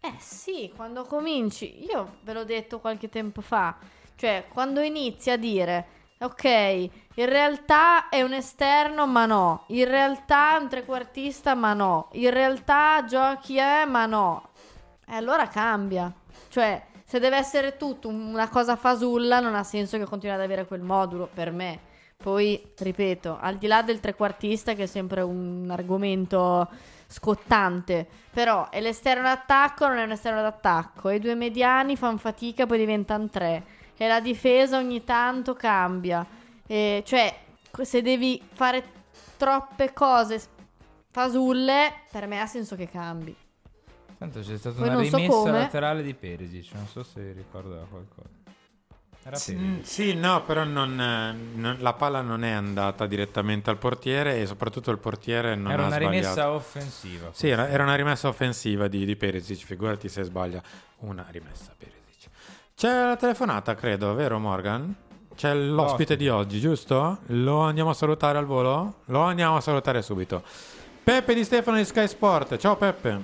Speaker 11: Eh sì, quando cominci, io ve l'ho detto qualche tempo fa, cioè quando inizi a dire, ok, in realtà è un esterno ma no, in realtà è un trequartista ma no, in realtà giochi è ma no, e allora cambia. Cioè, se deve essere tutto una cosa fasulla, non ha senso che continui ad avere quel modulo, per me. Poi, ripeto, al di là del trequartista, che è sempre un argomento scottante, però è l'esterno d'attacco, non è un esterno d'attacco, e i due mediani fanno fatica, poi diventano tre, e la difesa ogni tanto cambia. E, cioè, se devi fare troppe cose fasulle, per me ha senso che cambi.
Speaker 12: Tanto c'è stata
Speaker 11: Poi
Speaker 12: una
Speaker 11: so
Speaker 12: rimessa
Speaker 11: come.
Speaker 12: laterale di Perisic, non so se ricorda qualcosa. Era
Speaker 10: Sì,
Speaker 12: Perisic.
Speaker 10: sì, no, però non, non- la palla non è andata direttamente al portiere e soprattutto il portiere non
Speaker 12: Era
Speaker 10: ha
Speaker 12: una
Speaker 10: sbagliato.
Speaker 12: rimessa offensiva.
Speaker 10: Sì, era, era una rimessa offensiva di, di Perisic, figurati se sbaglia una rimessa Perisic. C'è la telefonata, credo, vero Morgan? C'è l'ospite
Speaker 12: L'ospite.
Speaker 10: di oggi, giusto? Lo andiamo a salutare al volo? Lo andiamo a salutare subito. Peppe di Stefano di Sky Sport. Ciao Peppe.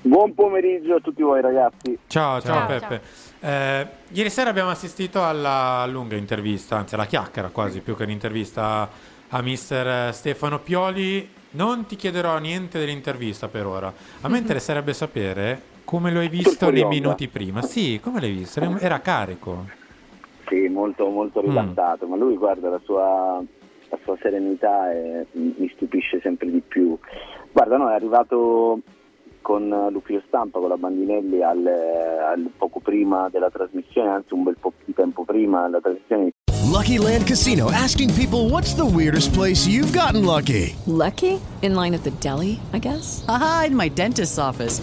Speaker 14: Buon pomeriggio a tutti voi ragazzi.
Speaker 10: Ciao, ciao,
Speaker 14: Ciao.
Speaker 10: Peppe. Eh, ieri sera abbiamo assistito alla lunga intervista, anzi alla chiacchiera quasi, più che un'intervista a mister Stefano Pioli. Non ti chiederò niente dell'intervista per ora. A me interesserebbe sapere come lo hai visto nei minuti prima. Sì, come l'hai visto? Era- carico.
Speaker 14: Sì, molto, molto
Speaker 10: Mm.
Speaker 14: rilassato, ma lui guarda la sua, la sua serenità e mi stupisce sempre di più. Guarda, no, è arrivato con l'ufficio stampa, con la Bandinelli al, al poco prima della trasmissione, anzi un bel po' di tempo prima della trasmissione.
Speaker 13: Lucky Land Casino asking people what's the weirdest place you've gotten lucky?
Speaker 15: Lucky? In line at the deli, I guess?
Speaker 16: Haha, in my dentist's office.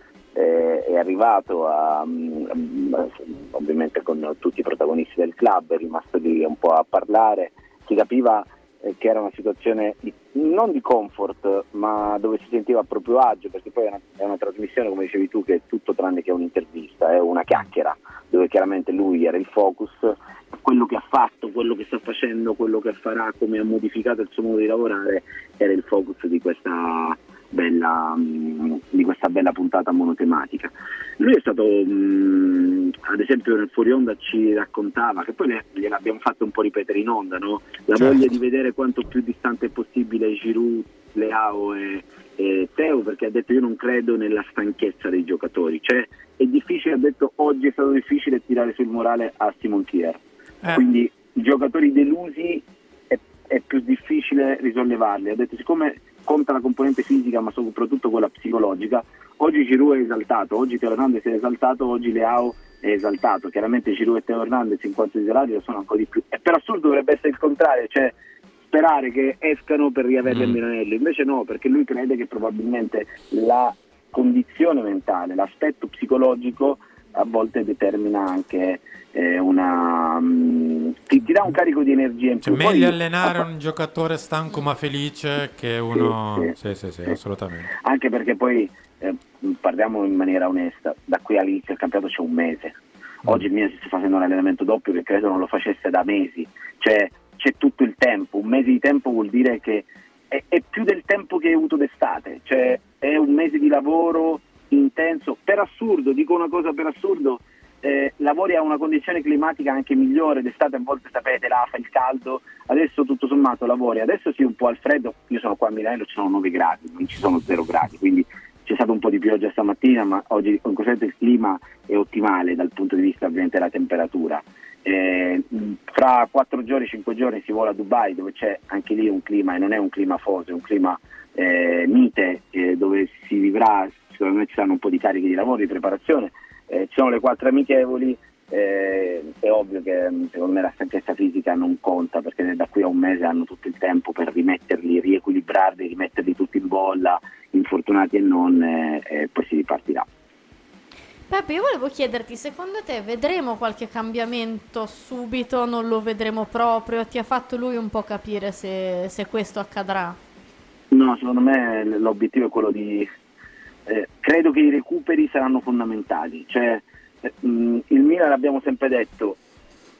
Speaker 14: eh, è arrivato a, mm, ovviamente con tutti i protagonisti del club, è rimasto lì un po' a parlare, si capiva eh, che era una situazione di- non di comfort, ma dove si sentiva a proprio agio, perché poi è una, è una trasmissione, come dicevi tu, che è tutto tranne che un'intervista, è una chiacchiera, dove chiaramente lui era il focus, quello che ha fatto, quello che sta facendo, quello che farà, come ha modificato il suo modo di lavorare, era il focus di questa bella, mm, di questa bella puntata monotematica. Lui è stato, mm, ad esempio nel fuori onda ci raccontava, che poi ne- gliel'abbiamo fatto un po' ripetere in onda, no? la
Speaker 10: Certo.
Speaker 14: voglia di vedere quanto più distante possibile Giroud, Leao e, e Teo, perché ha detto io non credo nella stanchezza dei giocatori, cioè è difficile, ha detto oggi è stato difficile tirare sul morale a Simon Kier, quindi i giocatori delusi è, è più difficile risollevarli, ha detto siccome conta la componente fisica ma soprattutto quella psicologica, oggi Giroud è esaltato, oggi Teo Hernandez è esaltato, oggi Leao è esaltato, chiaramente Giroud e Teo Hernandez in quanto isolati lo sono ancora di più, e per assurdo dovrebbe essere il contrario, cioè sperare che escano per riaverli
Speaker 10: Mm.
Speaker 14: a Milanello, invece no, perché lui crede che probabilmente la condizione mentale, l'aspetto psicologico a volte determina anche eh, una mm, ti, ti dà un carico di energia in
Speaker 10: Cioè,
Speaker 14: più.
Speaker 10: meglio
Speaker 14: Poi,
Speaker 10: allenare
Speaker 14: a-
Speaker 10: un giocatore stanco ma felice che uno... Sì, sì, sì, assolutamente.
Speaker 14: anche perché poi eh, parliamo in maniera onesta, da qui all'inizio del campionato c'è un mese. Oggi il Milan si sta facendo un allenamento doppio che credo non lo facesse da mesi, cioè c'è tutto il tempo, un mese di tempo vuol dire che è, è più del tempo che hai avuto d'estate, cioè è un mese di lavoro intenso. Per assurdo, dico una cosa per assurdo, eh, lavori a una condizione climatica anche migliore, d'estate a volte sapete là fa il caldo, adesso tutto sommato lavori, adesso sì un po' al freddo, io sono qua a Milano, ci sono 9 gradi, non ci sono 0 gradi, quindi c'è stato un po' di pioggia stamattina, ma oggi con questo il clima è ottimale dal punto di vista ovviamente della temperatura. Eh, fra 4 giorni, 5 giorni si vola a Dubai dove c'è anche lì un clima e non è un clima foso, è un clima eh, mite eh, dove si vivrà, secondo me ci saranno un po' di cariche di lavoro, di preparazione, eh, ci sono le quattro amichevoli, eh, è ovvio che mh, secondo me la stanchezza fisica non conta perché da qui a un mese hanno tutto il tempo per rimetterli, riequilibrarli, rimetterli tutti in bolla, infortunati e non, eh, e poi si ripartirà.
Speaker 11: Peppe, io volevo chiederti, secondo te vedremo qualche cambiamento subito? Non lo vedremo proprio? Ti ha fatto lui un po' capire se, se questo accadrà?
Speaker 14: No, secondo me l'obiettivo è quello di... eh, credo che i recuperi saranno fondamentali, cioè eh, mh, il Milan l'abbiamo sempre detto,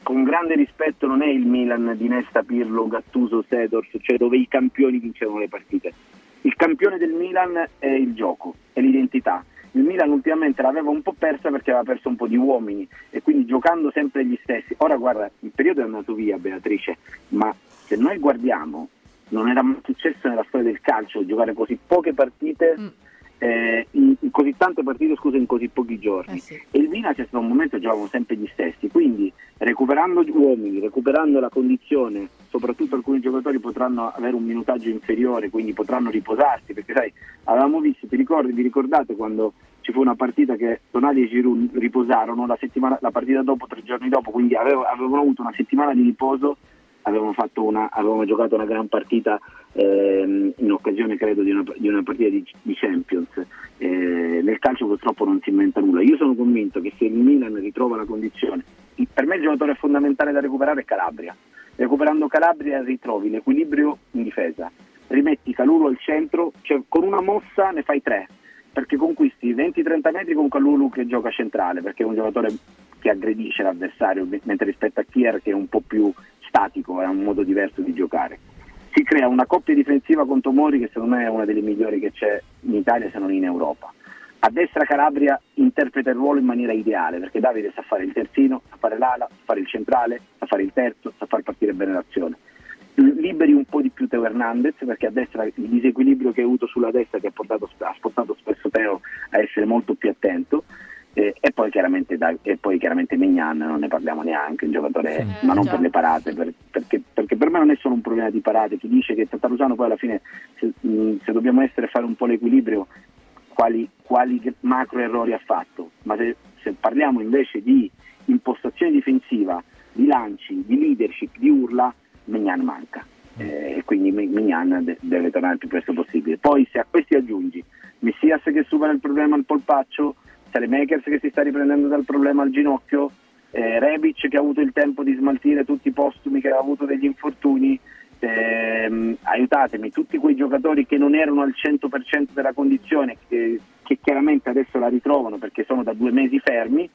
Speaker 14: con grande rispetto non è il Milan di Nesta, Pirlo, Gattuso, Sedors, cioè dove i campioni vincevano le partite. Il campione del Milan è il gioco, è l'identità. Il Milan ultimamente l'aveva un po' persa perché aveva perso un po' di uomini e quindi giocando sempre gli stessi. Ora guarda, il periodo è andato via Beatrice, ma se noi guardiamo non era mai successo nella storia del calcio giocare così poche partite, eh, in, in così tante partite scusa, in così pochi giorni. E il Milan c'è stato un momento che giocavano sempre gli stessi, quindi recuperando gli uomini, recuperando la condizione, soprattutto alcuni giocatori potranno avere un minutaggio inferiore, quindi potranno riposarsi, perché sai, avevamo visto, ti ricordi, vi ricordate quando ci fu una partita che Tonali e Giroud riposarono la, settimana, la partita dopo, tre giorni dopo, quindi avevo- avevano avuto una settimana di riposo avevamo, una, avevamo giocato una gran partita ehm, in occasione credo di una, di una partita di, di Champions. Eh, nel calcio purtroppo non si inventa nulla. Io sono convinto che se il Milan ritrova la condizione, per me il giocatore fondamentale da recuperare è Calabria. Recuperando Calabria ritrovi l'equilibrio in difesa, rimetti Calulu al centro, cioè con una mossa ne fai tre, perché conquisti 20-30 metri con Calulu che gioca centrale, perché è un giocatore che aggredisce l'avversario, mentre rispetto a Kier che è un po' più statico, è un modo diverso di giocare. Si crea una coppia difensiva con Tomori che secondo me è una delle migliori che c'è in Italia se non in Europa. A destra Calabria interpreta il ruolo in maniera ideale perché Davide sa fare il terzino, sa fare l'ala, sa fare il centrale, sa fare il terzo, sa far partire bene l'azione. Liberi un po' di più Teo Hernandez perché a destra il disequilibrio che hai avuto sulla destra che ha, portato, ha spostato spesso Teo a essere molto più attento. Eh, e, poi chiaramente, da- e poi chiaramente Mignan non ne parliamo neanche, un giocatore, ma non per le parate, per- perché, perché per me non è solo un problema di parate, chi dice che Tatarusano poi alla fine se, mh, se dobbiamo essere a fare un po' l'equilibrio quali, quali macro errori ha fatto, ma se, se parliamo invece di impostazione difensiva, di lanci, di leadership, di urla, Mignan manca. Eh, e quindi Mi- Mignan de- deve tornare il più presto possibile. Poi se a questi aggiungi Messias che supera il problema al polpaccio, Makers che si sta riprendendo dal problema al ginocchio, eh, Rebic che ha avuto il tempo di smaltire tutti i postumi che ha avuto degli infortuni, ehm, aiutatemi, tutti quei giocatori che non erano al 100% della condizione, che, che chiaramente adesso la ritrovano perché sono da due mesi fermi,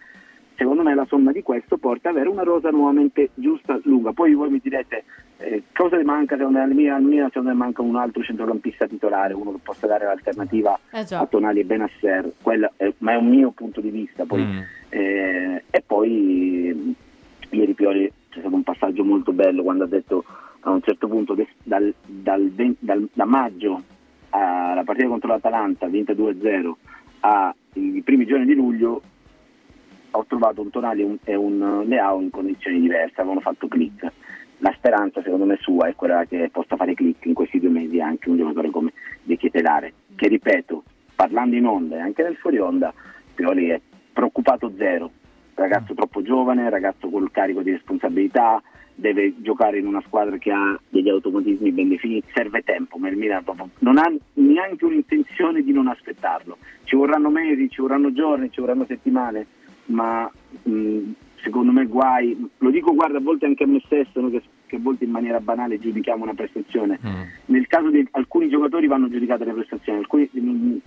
Speaker 14: secondo me la somma di questo porta ad avere una rosa nuovamente giusta, lunga. Poi voi mi direte eh, cosa le manca secondo me al Milan? Secondo me manca un altro centrocampista titolare, uno che possa dare l'alternativa
Speaker 11: Eh
Speaker 14: a Tonali e Benasser, Quella è- ma è un mio punto di vista. Poi,
Speaker 10: Mm.
Speaker 14: eh, e poi eh, ieri Pioli c'è stato un passaggio molto bello quando ha detto a un certo punto des- dal, dal dal- da maggio alla partita contro l'Atalanta vinta 2-0 ai primi giorni di luglio ho trovato un Tonali e un, e un Leao in condizioni diverse, avevano fatto click. La speranza secondo me sua è quella che possa fare click in questi due mesi anche un giocatore come De Chietelare, che ripeto, parlando in onda e anche nel fuori onda, Pioli è preoccupato zero, ragazzo troppo giovane, ragazzo col carico di responsabilità, deve giocare in una squadra che ha degli automatismi ben definiti, serve tempo, ma il Milan non ha neanche un'intenzione di non aspettarlo. Ci vorranno mesi, ci vorranno giorni, ci vorranno settimane, ma mh, secondo me guai, lo dico guarda a volte anche a me stesso, no, che, che a volte in maniera banale giudichiamo una prestazione. Nel caso di alcuni giocatori vanno giudicate le prestazioni, alcuni- mh,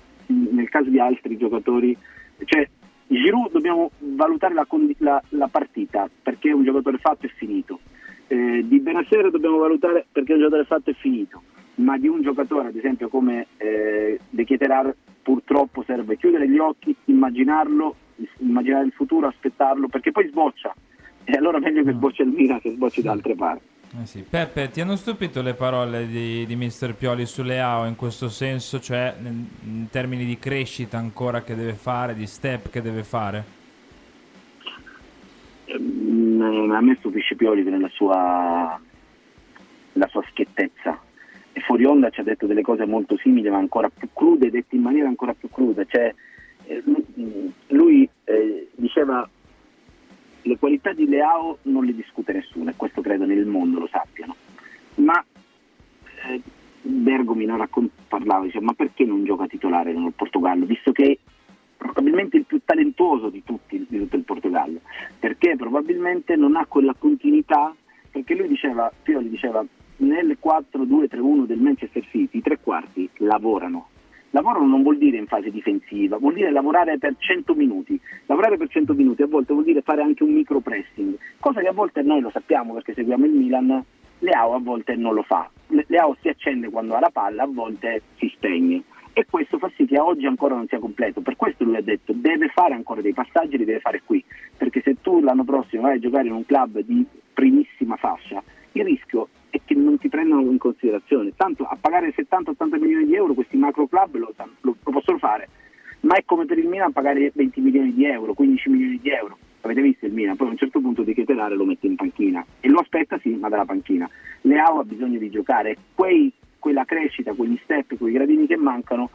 Speaker 14: nel caso di altri giocatori, cioè Giroud dobbiamo valutare la, la- la partita perché è un giocatore fatto e finito. Eh, di Benasser dobbiamo valutare perché è un giocatore fatto e finito. ma di un giocatore ad esempio come eh, De Keterar purtroppo serve chiudere gli occhi, immaginarlo, immaginare il futuro, aspettarlo, perché poi sboccia. E allora meglio che sboccia il Milan che sbocci da altre parti.
Speaker 12: Eh sì. Peppe, ti hanno stupito le parole di, di Mr. Pioli sulle AO in questo senso, cioè in, in termini di crescita ancora che deve fare, di step che deve fare?
Speaker 14: Mm, a me stupisce Pioli nella sua, la sua schiettezza. E fuori onda ci ha detto delle cose molto simili, ma ancora più crude, dette in maniera ancora più cruda. Cioè, lui eh, diceva le qualità di Leao non le discute nessuno, e questo credo nel mondo lo sappiano. Ma eh, Bergomi non raccont- parlava, diceva, ma perché non gioca titolare nel Portogallo, visto che è probabilmente il più talentuoso di, tutti, di tutto il Portogallo, perché probabilmente non ha quella continuità, perché lui diceva, Pioli diceva, nel 4-2-3-1 del Manchester City i tre quarti lavorano. Lavorano non vuol dire in fase difensiva, vuol dire lavorare per 100 minuti. Lavorare per 100 minuti a volte vuol dire fare anche un micro pressing, cosa che a volte noi lo sappiamo perché seguiamo il Milan, Leao a volte non lo fa. Le- Leao si accende quando ha la palla, a volte si spegne. E questo fa sì che oggi ancora non sia completo. Per questo lui ha detto deve fare ancora dei passaggi, li deve fare qui. Perché se tu l'anno prossimo vai a giocare in un club di primissima fascia, il rischio è che non ti prendano in considerazione. Tanto a pagare 70-80 milioni di euro questi macro club lo, lo- lo possono fare, ma è come per il Milan pagare 20 milioni di euro, 15 milioni di euro. Avete visto il Milan? Poi a un certo punto di Chetelare lo mette in panchina e lo aspetta sì, ma dalla panchina. Leao ha bisogno di giocare, quei, quella crescita, quegli step, quei gradini che mancano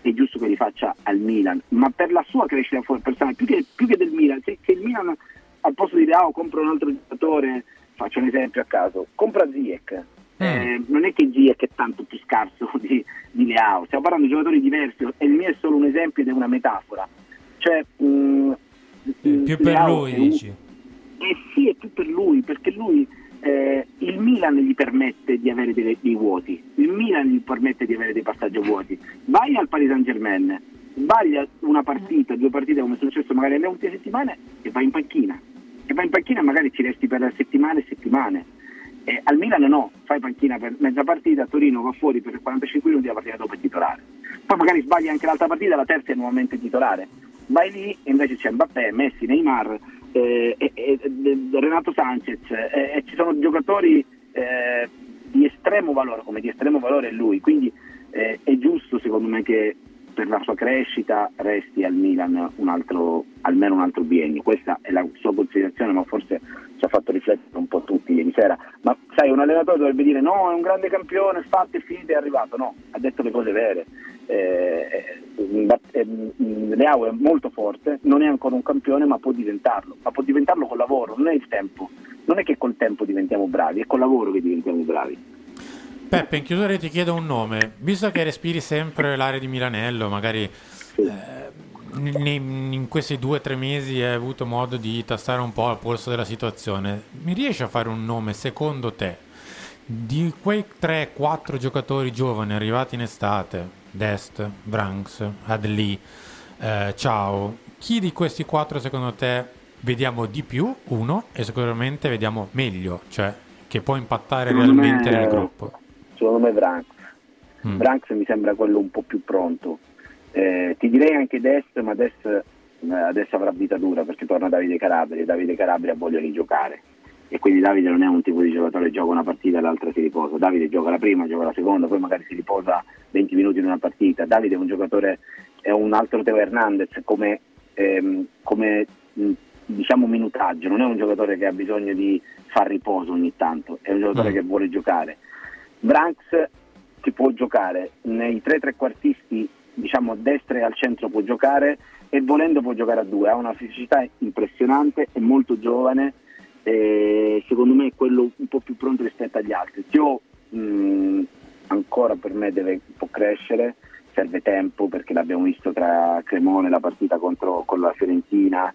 Speaker 14: è giusto che li faccia al Milan, ma per la sua crescita personale, più che, più che del Milan, se, se il Milan al posto di Leao compra un altro giocatore, faccio un esempio a caso, compra Ziyech, eh, non è che Ziyech è tanto più scarso di, di Leao, stiamo parlando di giocatori diversi e il mio è solo un esempio ed è una metafora. Cioè, mh,
Speaker 12: Più per
Speaker 14: Leao
Speaker 12: lui,
Speaker 14: un-
Speaker 12: dici?
Speaker 14: eh sì, è più per lui, perché lui eh, il Milan gli permette di avere dei, dei vuoti, il Milan gli permette di avere dei passaggi vuoti. Vai al Paris Saint Germain, sbaglia una partita, due partite come è successo magari alle ultime settimane e vai in panchina. E vai in panchina e magari ci resti per settimane e settimane. Eh, al Milan no, fai panchina per mezza partita, Torino va fuori per 45 minuti la partita dopo è titolare. Poi magari sbagli anche l'altra partita, la terza è nuovamente titolare. Vai lì e invece c'è Mbappé, Messi, Neymar, eh, e- e- e- Renato Sanchez eh, e ci sono giocatori eh, di estremo valore, come di estremo valore è lui, quindi eh, è giusto secondo me che per la sua crescita resti al Milan un altro, almeno un altro biennio. Questa è la sua considerazione, ma forse ci ha fatto riflettere un po' tutti ieri sera. Ma sai, un allenatore dovrebbe dire no, è un grande campione, è fatto, è finito, è arrivato. No, ha detto le cose vere. Eh, eh, eh, mm, Leao è molto forte, non è ancora un campione, ma può diventarlo. Ma può diventarlo col lavoro, non è il tempo. Non è che col tempo diventiamo bravi, è col lavoro che diventiamo bravi.
Speaker 10: Peppe, in chiusura ti chiedo un nome. Visto che respiri sempre l'area di Milanello, magari eh, ne- in questi due o tre mesi hai avuto modo di tastare un po' al polso della situazione, mi riesci a fare un nome secondo te di quei 3-4 giocatori giovani arrivati in estate, Dest, Branks, Adli, eh, Ciao, chi di questi quattro secondo te vediamo di più, uno, e sicuramente vediamo meglio, cioè che può impattare
Speaker 14: Secondo
Speaker 10: realmente
Speaker 14: me-
Speaker 10: nel gruppo?
Speaker 14: Secondo me Branks.
Speaker 10: Mm.
Speaker 14: Branks mi sembra quello un po' più pronto. Eh, ti direi anche Dest, ma Dest eh, adesso avrà vita dura perché torna Davide Calabria e Davide Calabria voglia rigiocare. E quindi Davide non è un tipo di giocatore che gioca una partita e l'altra si riposa. Davide gioca la prima, gioca la seconda, poi magari si riposa 20 minuti in una partita. Davide è un giocatore, è un altro Teo Hernandez come, ehm, come mh, diciamo minutaggio, non è un giocatore che ha bisogno di far riposo ogni tanto, è un giocatore
Speaker 10: Mm.
Speaker 14: che vuole giocare. Branks che può giocare nei tre trequartisti, diciamo destra e al centro può giocare e volendo può giocare a due, ha una fisicità impressionante, è molto giovane e secondo me è quello un po' più pronto rispetto agli altri. Zio mh, ancora per me deve po' crescere, serve tempo perché l'abbiamo visto tra Cremone la partita contro con la Fiorentina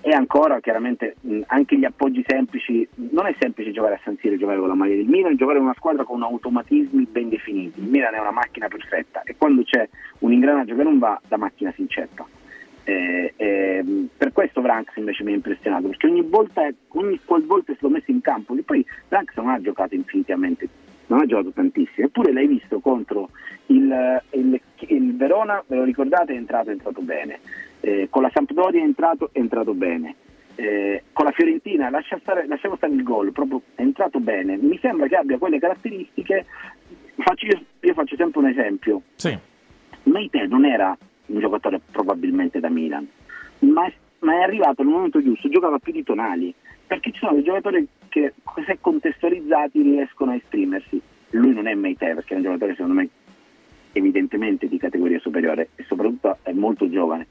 Speaker 14: e ancora chiaramente anche gli appoggi semplici, non è semplice giocare a San Siro e giocare con la maglia del Milan, giocare in una squadra con automatismi ben definiti, il Milan è una macchina perfetta e quando c'è un ingranaggio che non va la macchina si inceppa. Eh, ehm, per questo Branks invece mi ha impressionato perché ogni volta, ogni qualvolta è stato messo in campo, che poi Branks non ha giocato infinitamente non ha giocato tantissimo, eppure l'hai visto contro il, il- il Verona, ve lo ricordate, è entrato, è entrato bene, Eh, con la Sampdoria è entrato, è entrato bene, Eh, con la Fiorentina lascia stare- lasciamo stare il gol, proprio è entrato bene, mi sembra che abbia quelle caratteristiche, faccio io, io faccio sempre un esempio,
Speaker 10: Sì.
Speaker 14: Meite non era un giocatore probabilmente da Milan, ma è, ma è arrivato nel momento giusto, giocava più di Tonali, perché ci sono dei giocatori che se contestualizzati riescono a esprimersi. Lui non è Meite perché è un giocatore secondo me evidentemente di categoria superiore e soprattutto è molto giovane.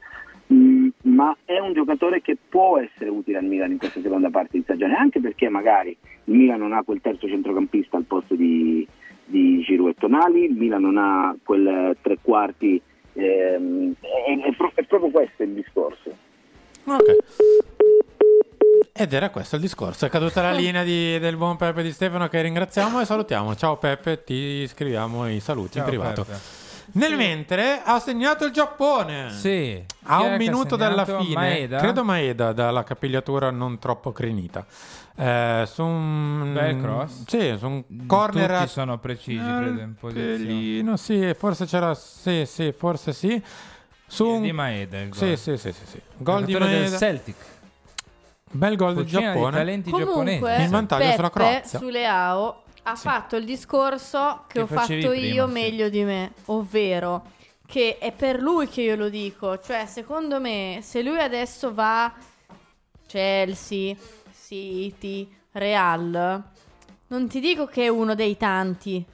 Speaker 14: Mm, ma è un giocatore che può essere utile al Milan in questa seconda parte di stagione, anche perché magari il Milan non ha quel terzo centrocampista al posto di, di Giroud e Tonali, il Milan non ha quel tre quarti, ehm, è, è è proprio questo il discorso.
Speaker 10: Ok. Ed era questo il discorso. È caduta la linea di- del buon Peppe di Stefano che ringraziamo e salutiamo. Ciao Peppe, ti scriviamo i saluti in
Speaker 12: Ciao,
Speaker 10: privato.
Speaker 12: Peppe.
Speaker 10: Nel mentre ha segnato il Giappone.
Speaker 12: Sì.
Speaker 10: A un minuto dalla fine,
Speaker 12: Maeda?
Speaker 10: credo Maeda dalla capigliatura non troppo crinita. Eh, su un
Speaker 12: Bel cross.
Speaker 10: Sì, su un corner
Speaker 12: Tutti sono precisi, credo, in posizione.
Speaker 10: pelino, sì, forse c'era sì, sì, forse sì. Su un...
Speaker 12: Di Maeda il
Speaker 10: Sì,
Speaker 12: gol.
Speaker 10: sì, sì, sì, sì. Gol di
Speaker 12: Giocatore del
Speaker 10: Maeda.
Speaker 12: Celtic.
Speaker 10: Bel gol del
Speaker 12: di
Speaker 10: Giappone.
Speaker 12: talenti
Speaker 11: Comunque,
Speaker 10: In vantaggio
Speaker 11: Peppe
Speaker 10: sulla Croazia.
Speaker 11: su Leao ha fatto il discorso che,
Speaker 12: Che
Speaker 11: ho fatto
Speaker 12: prima,
Speaker 11: io
Speaker 12: sì.
Speaker 11: meglio di me, ovvero che è per lui che io lo dico, cioè secondo me se lui adesso va Chelsea, City, Real, non ti dico che è uno dei tanti,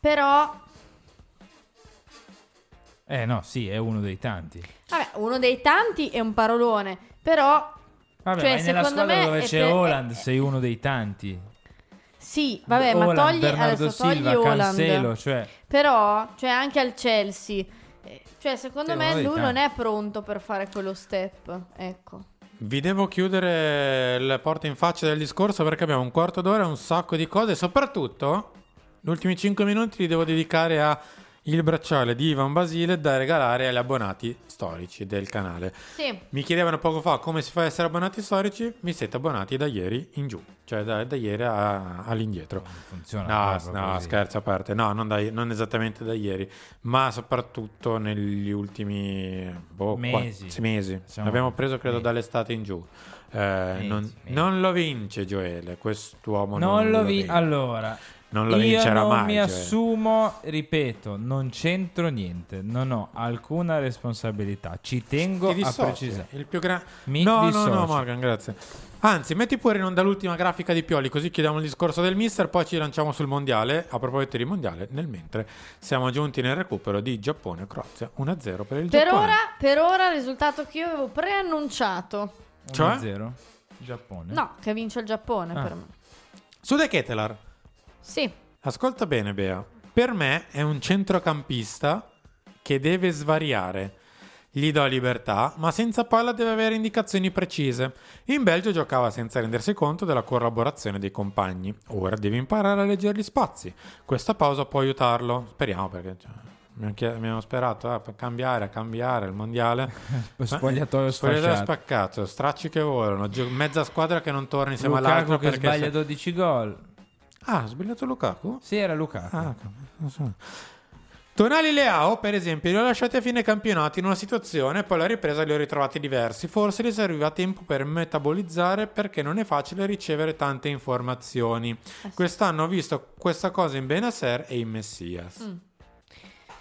Speaker 11: però
Speaker 12: Eh no, sì, è uno dei tanti.
Speaker 11: vabbè, uno dei tanti è un parolone, però
Speaker 12: Vabbè,
Speaker 11: cioè,
Speaker 12: ma nella
Speaker 11: secondo
Speaker 12: squadra
Speaker 11: me
Speaker 12: dove
Speaker 11: è
Speaker 12: c'è
Speaker 11: per-
Speaker 12: Holland sei uno dei tanti.
Speaker 11: Sì, vabbè, ma
Speaker 12: Haaland,
Speaker 11: togli
Speaker 12: Bernardo
Speaker 11: adesso togli
Speaker 12: Silva,
Speaker 11: Haaland.
Speaker 12: Cancelo, cioè
Speaker 11: Però, cioè anche al Chelsea, eh, cioè secondo me lui
Speaker 10: tanti.
Speaker 11: non è pronto per fare quello step, ecco.
Speaker 10: Vi devo chiudere le porte in faccia del discorso perché abbiamo un quarto d'ora e un sacco di cose. Soprattutto, gli ultimi 5 minuti li devo dedicare a il bracciale di Ivan Basile da regalare agli abbonati storici del canale.
Speaker 11: Sì.
Speaker 10: Mi chiedevano poco fa come si fa a essere abbonati storici. Mi siete abbonati da ieri in giù, cioè da, da ieri a- all'indietro.
Speaker 12: funziona
Speaker 10: No, no scherzo a parte. No, non, da- non esattamente da ieri, ma soprattutto negli ultimi boh,
Speaker 12: Mesi.
Speaker 10: sì, mesi.
Speaker 12: Diciamo
Speaker 10: L'abbiamo preso credo dall'estate in giù. Eh, non, non lo vince Gioele, quest'uomo non,
Speaker 12: Non lo vi...
Speaker 10: vince.
Speaker 12: Allora,
Speaker 10: Non lo
Speaker 12: io
Speaker 10: vincerà
Speaker 12: non
Speaker 10: mai,
Speaker 12: mi
Speaker 10: cioè.
Speaker 12: assumo, ripeto, non c'entro niente, non ho alcuna responsabilità. Ci tengo
Speaker 10: Ti
Speaker 12: a precisare.
Speaker 10: Il più grande.
Speaker 12: Mi
Speaker 10: no, no,
Speaker 12: dissocio.
Speaker 10: no, Morgan, grazie. Anzi, metti pure in onda l'ultima grafica di Pioli, così chiudiamo il discorso del mister, poi ci lanciamo sul mondiale. A proposito di mondiale, nel mentre siamo giunti nel recupero di Giappone-Croazia 1-0 per il
Speaker 11: Per
Speaker 10: Giappone.
Speaker 11: ora, per ora il risultato che io avevo preannunciato.
Speaker 10: Cioè?
Speaker 12: 1-0 Giappone.
Speaker 11: No, che vince il Giappone
Speaker 10: Ah.
Speaker 11: per me.
Speaker 10: Su De Ketelar.
Speaker 11: Sì.
Speaker 10: Ascolta bene, Bea. Per me è un centrocampista che deve svariare. Gli do libertà, ma senza palla deve avere indicazioni precise. In Belgio giocava senza rendersi conto della collaborazione dei compagni. Ora deve imparare a leggere gli spazi. Questa pausa può aiutarlo. Speriamo perché cioè, abbiamo, sperato eh, per cambiare, a cambiare il mondiale.
Speaker 12: Spogliatoio
Speaker 10: Spogliatoio
Speaker 12: sfasciato.
Speaker 10: spaccato, stracci che volano, mezza squadra che non torna insieme
Speaker 12: Lukaku
Speaker 10: all'altra
Speaker 12: che
Speaker 10: perché
Speaker 12: sbaglia
Speaker 10: se-
Speaker 12: 12 gol.
Speaker 10: Ah, ha sbagliato Lukaku?
Speaker 12: Sì, era Lukaku.
Speaker 10: Ah, non so. Tonali Leao, per esempio, li ho lasciati a fine campionato in una situazione e poi alla ripresa li ho ritrovati diversi. Forse gli serviva tempo per metabolizzare perché non è facile ricevere tante informazioni. Quest'anno ho visto questa cosa in Benacer e in Messias.
Speaker 11: Mm.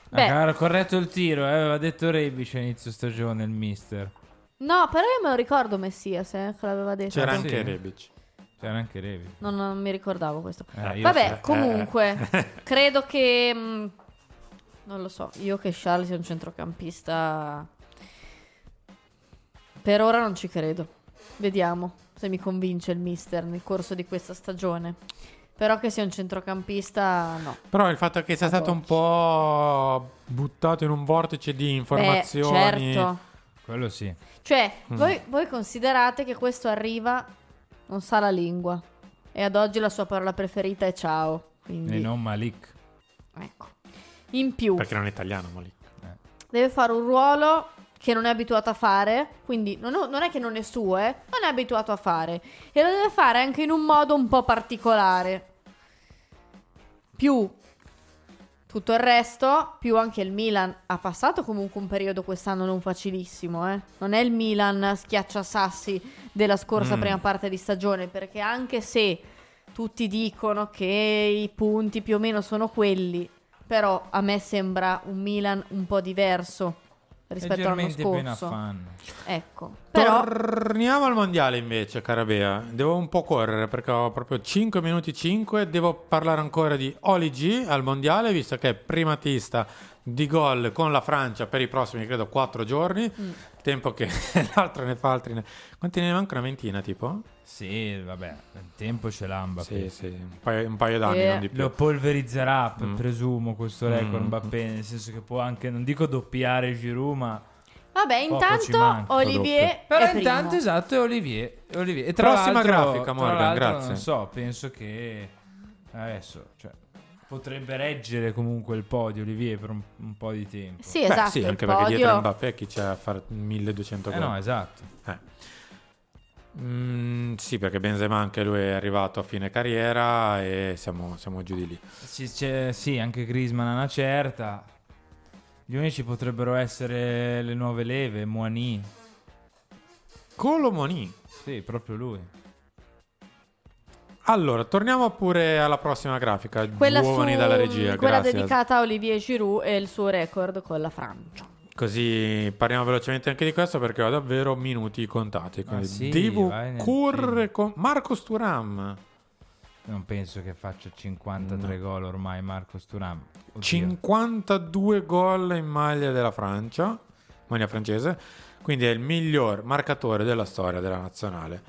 Speaker 12: Beh. Ha corretto il tiro, eh, aveva detto Rebic a inizio stagione il mister.
Speaker 11: No, però io me lo ricordo Messias, eh, che l'aveva detto.
Speaker 10: C'era
Speaker 12: Ah,
Speaker 10: anche
Speaker 12: sì?
Speaker 10: Rebic.
Speaker 12: C'era anche Rebic.
Speaker 11: Non, non mi ricordavo questo.
Speaker 12: Eh,
Speaker 11: Vabbè,
Speaker 12: sì.
Speaker 11: comunque,
Speaker 12: Eh.
Speaker 11: credo che... mh, non lo so, io che Charles sia un centrocampista... Per ora non ci credo. Vediamo se mi convince il mister nel corso di questa stagione. Però che sia un centrocampista, no.
Speaker 10: Però il fatto che sia stato un po' buttato in un vortice di informazioni.
Speaker 11: certo.
Speaker 12: Quello sì.
Speaker 11: Cioè,
Speaker 10: Mm.
Speaker 11: voi, voi considerate che questo arriva, non sa la lingua. E ad oggi la sua parola preferita è ciao. Quindi,
Speaker 12: E non Malik.
Speaker 11: ecco. In più,
Speaker 10: Perché non è italiano, ma lì.
Speaker 11: deve fare un ruolo che non è abituato a fare. Quindi non, non è che non è suo, eh, non è abituato a fare. E lo deve fare anche in un modo un po' particolare. più tutto il resto, più anche il Milan ha passato comunque un periodo quest'anno non facilissimo, eh. Non è il Milan schiacciasassi della scorsa
Speaker 10: Mm.
Speaker 11: prima parte di stagione, perché anche se tutti dicono che i punti più o meno sono quelli, però a me sembra un Milan un po' diverso rispetto all'anno scorso. Ecco, però
Speaker 10: Torniamo al mondiale invece, cara Bea. Devo un po' correre perché ho proprio 5 minuti 5. Devo parlare ancora di Oli G al mondiale, visto che è primatista di gol con la Francia per i prossimi, credo, 4 giorni.
Speaker 11: Mm.
Speaker 10: Tempo che l'altro ne fa altri. Ne... Quanti ne manca? Una ventina, tipo?
Speaker 12: Sì, vabbè, il tempo ce l'ha Mbappé.
Speaker 10: Sì, sì, un paio, un paio d'anni,
Speaker 11: Eh.
Speaker 10: non di più.
Speaker 12: Lo polverizzerà,
Speaker 10: Mm.
Speaker 12: presumo, questo record
Speaker 10: Mm.
Speaker 12: Mbappé, nel senso che può anche, non dico doppiare Giroud, ma...
Speaker 11: vabbè, intanto Olivier
Speaker 12: Però
Speaker 11: è primo.
Speaker 12: intanto esatto è Olivier. Olivier. E tra
Speaker 10: Prossima
Speaker 12: l'altro-
Speaker 10: grafica, Morgan, grazie.
Speaker 12: Non so, penso che adesso cioè, potrebbe reggere comunque il podio Olivier per un, un po' di tempo.
Speaker 11: Sì,
Speaker 10: Beh,
Speaker 11: esatto,
Speaker 10: sì,
Speaker 11: il
Speaker 10: anche perché dietro
Speaker 11: podio-
Speaker 10: Mbappé chi c'è a fare 1200
Speaker 12: Eh
Speaker 10: gol?
Speaker 12: no, esatto.
Speaker 10: Eh. Mm, sì, perché Benzema anche lui è arrivato a fine carriera e siamo, siamo giù di lì.
Speaker 12: Sì, c'è- sì, anche Griezmann ha una certa. Gli unici potrebbero essere le nuove leve, Moani.
Speaker 10: Colomoni.
Speaker 12: Sì, proprio lui.
Speaker 10: Allora, torniamo pure alla prossima grafica.
Speaker 11: Quella,
Speaker 10: Giovani
Speaker 11: su-
Speaker 10: dalla regia,
Speaker 11: quella
Speaker 10: grazie.
Speaker 11: dedicata a Olivier Giroud e il suo record con la Francia.
Speaker 10: Così parliamo velocemente anche di questo perché ho davvero minuti contati.
Speaker 12: Ah, sì,
Speaker 10: devo correre con Marco Turam.
Speaker 12: Non penso che faccia 53 gol ormai Marco Sturam.
Speaker 10: 52 gol in maglia della Francia, maglia francese, quindi è il miglior marcatore della storia della nazionale.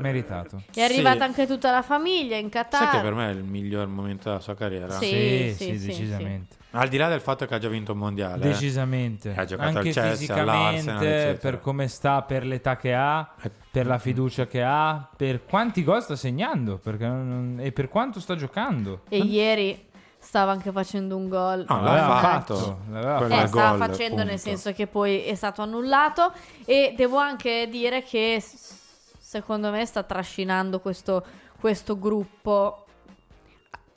Speaker 12: Meritato.
Speaker 11: È arrivata anche tutta la famiglia in
Speaker 10: Sai
Speaker 11: Qatar.
Speaker 10: che per me è il miglior momento della sua carriera?
Speaker 11: Sì,
Speaker 12: Sì,
Speaker 11: sì,
Speaker 12: sì,
Speaker 11: sì,
Speaker 12: decisamente.
Speaker 10: Al di là del fatto che ha già vinto un mondiale. eh.
Speaker 12: Decisamente.
Speaker 10: Ha giocato
Speaker 12: Anche
Speaker 10: al Chelsea,
Speaker 12: fisicamente, per come sta, per l'età che ha, per la fiducia che ha, per quanti gol sta segnando perché non- e per quanto sta giocando.
Speaker 11: E ieri stava anche facendo un gol.
Speaker 10: No,
Speaker 12: l'aveva
Speaker 10: l'ha
Speaker 12: fatto,
Speaker 10: fatto.
Speaker 11: Eh, stava
Speaker 10: gol,
Speaker 11: facendo nel
Speaker 10: punto.
Speaker 11: senso che poi è stato annullato e devo anche dire che secondo me sta trascinando questo, questo gruppo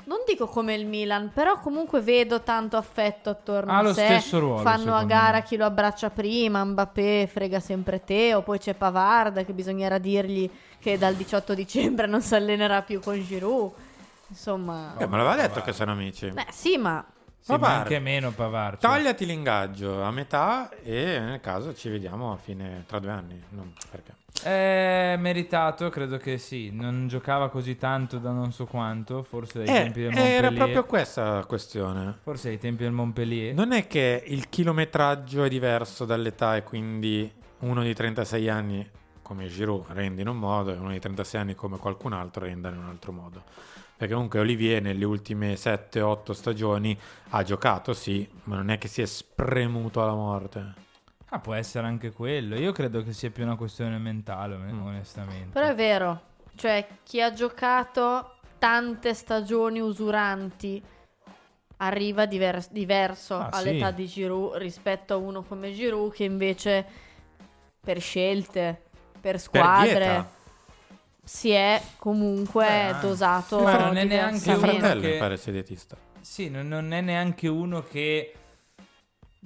Speaker 11: non dico come il Milan però comunque vedo tanto affetto attorno
Speaker 12: Ha
Speaker 11: a
Speaker 12: lo
Speaker 11: sé
Speaker 12: stesso ruolo,
Speaker 11: fanno a gara
Speaker 12: me.
Speaker 11: chi lo abbraccia prima Mbappé frega sempre Teo poi c'è Pavard che bisognerà dirgli che dal 18 dicembre non si allenerà più con Giroud insomma
Speaker 10: Eh, me l'aveva detto che sono amici.
Speaker 11: Beh, sì ma
Speaker 12: Sì, ma anche meno Pavard. cioè.
Speaker 10: Togliati l'ingaggio a metà e nel caso ci vediamo a fine tra due anni. Non perché.
Speaker 12: È meritato, credo che sì. Non giocava così tanto da non so quanto, forse dai
Speaker 10: Eh,
Speaker 12: tempi del Montpellier.
Speaker 10: era proprio questa la questione.
Speaker 12: Forse ai tempi del Montpellier.
Speaker 10: Non è che il chilometraggio è diverso dall'età e quindi uno di 36 anni come Giroud rende in un modo e uno di 36 anni come qualcun altro renda in un altro modo. Perché comunque Olivier nelle ultime 7-8 stagioni ha giocato, sì, ma non è che si è spremuto alla morte.
Speaker 12: Ah, può essere anche quello. Io credo che sia più una questione mentale,
Speaker 10: Mm.
Speaker 12: onestamente.
Speaker 11: Però è vero, cioè chi ha giocato tante stagioni usuranti arriva diver- diverso
Speaker 12: Ah,
Speaker 11: all'età
Speaker 12: sì.
Speaker 11: di Giroud rispetto a uno come Giroud che invece per scelte, per squadre
Speaker 10: dieta.
Speaker 11: Si è comunque
Speaker 12: Eh,
Speaker 11: suo
Speaker 12: Ma non è neanche uno
Speaker 10: fratello
Speaker 12: che-
Speaker 10: mi pare sia dietista.
Speaker 12: Sì, non, non è neanche uno che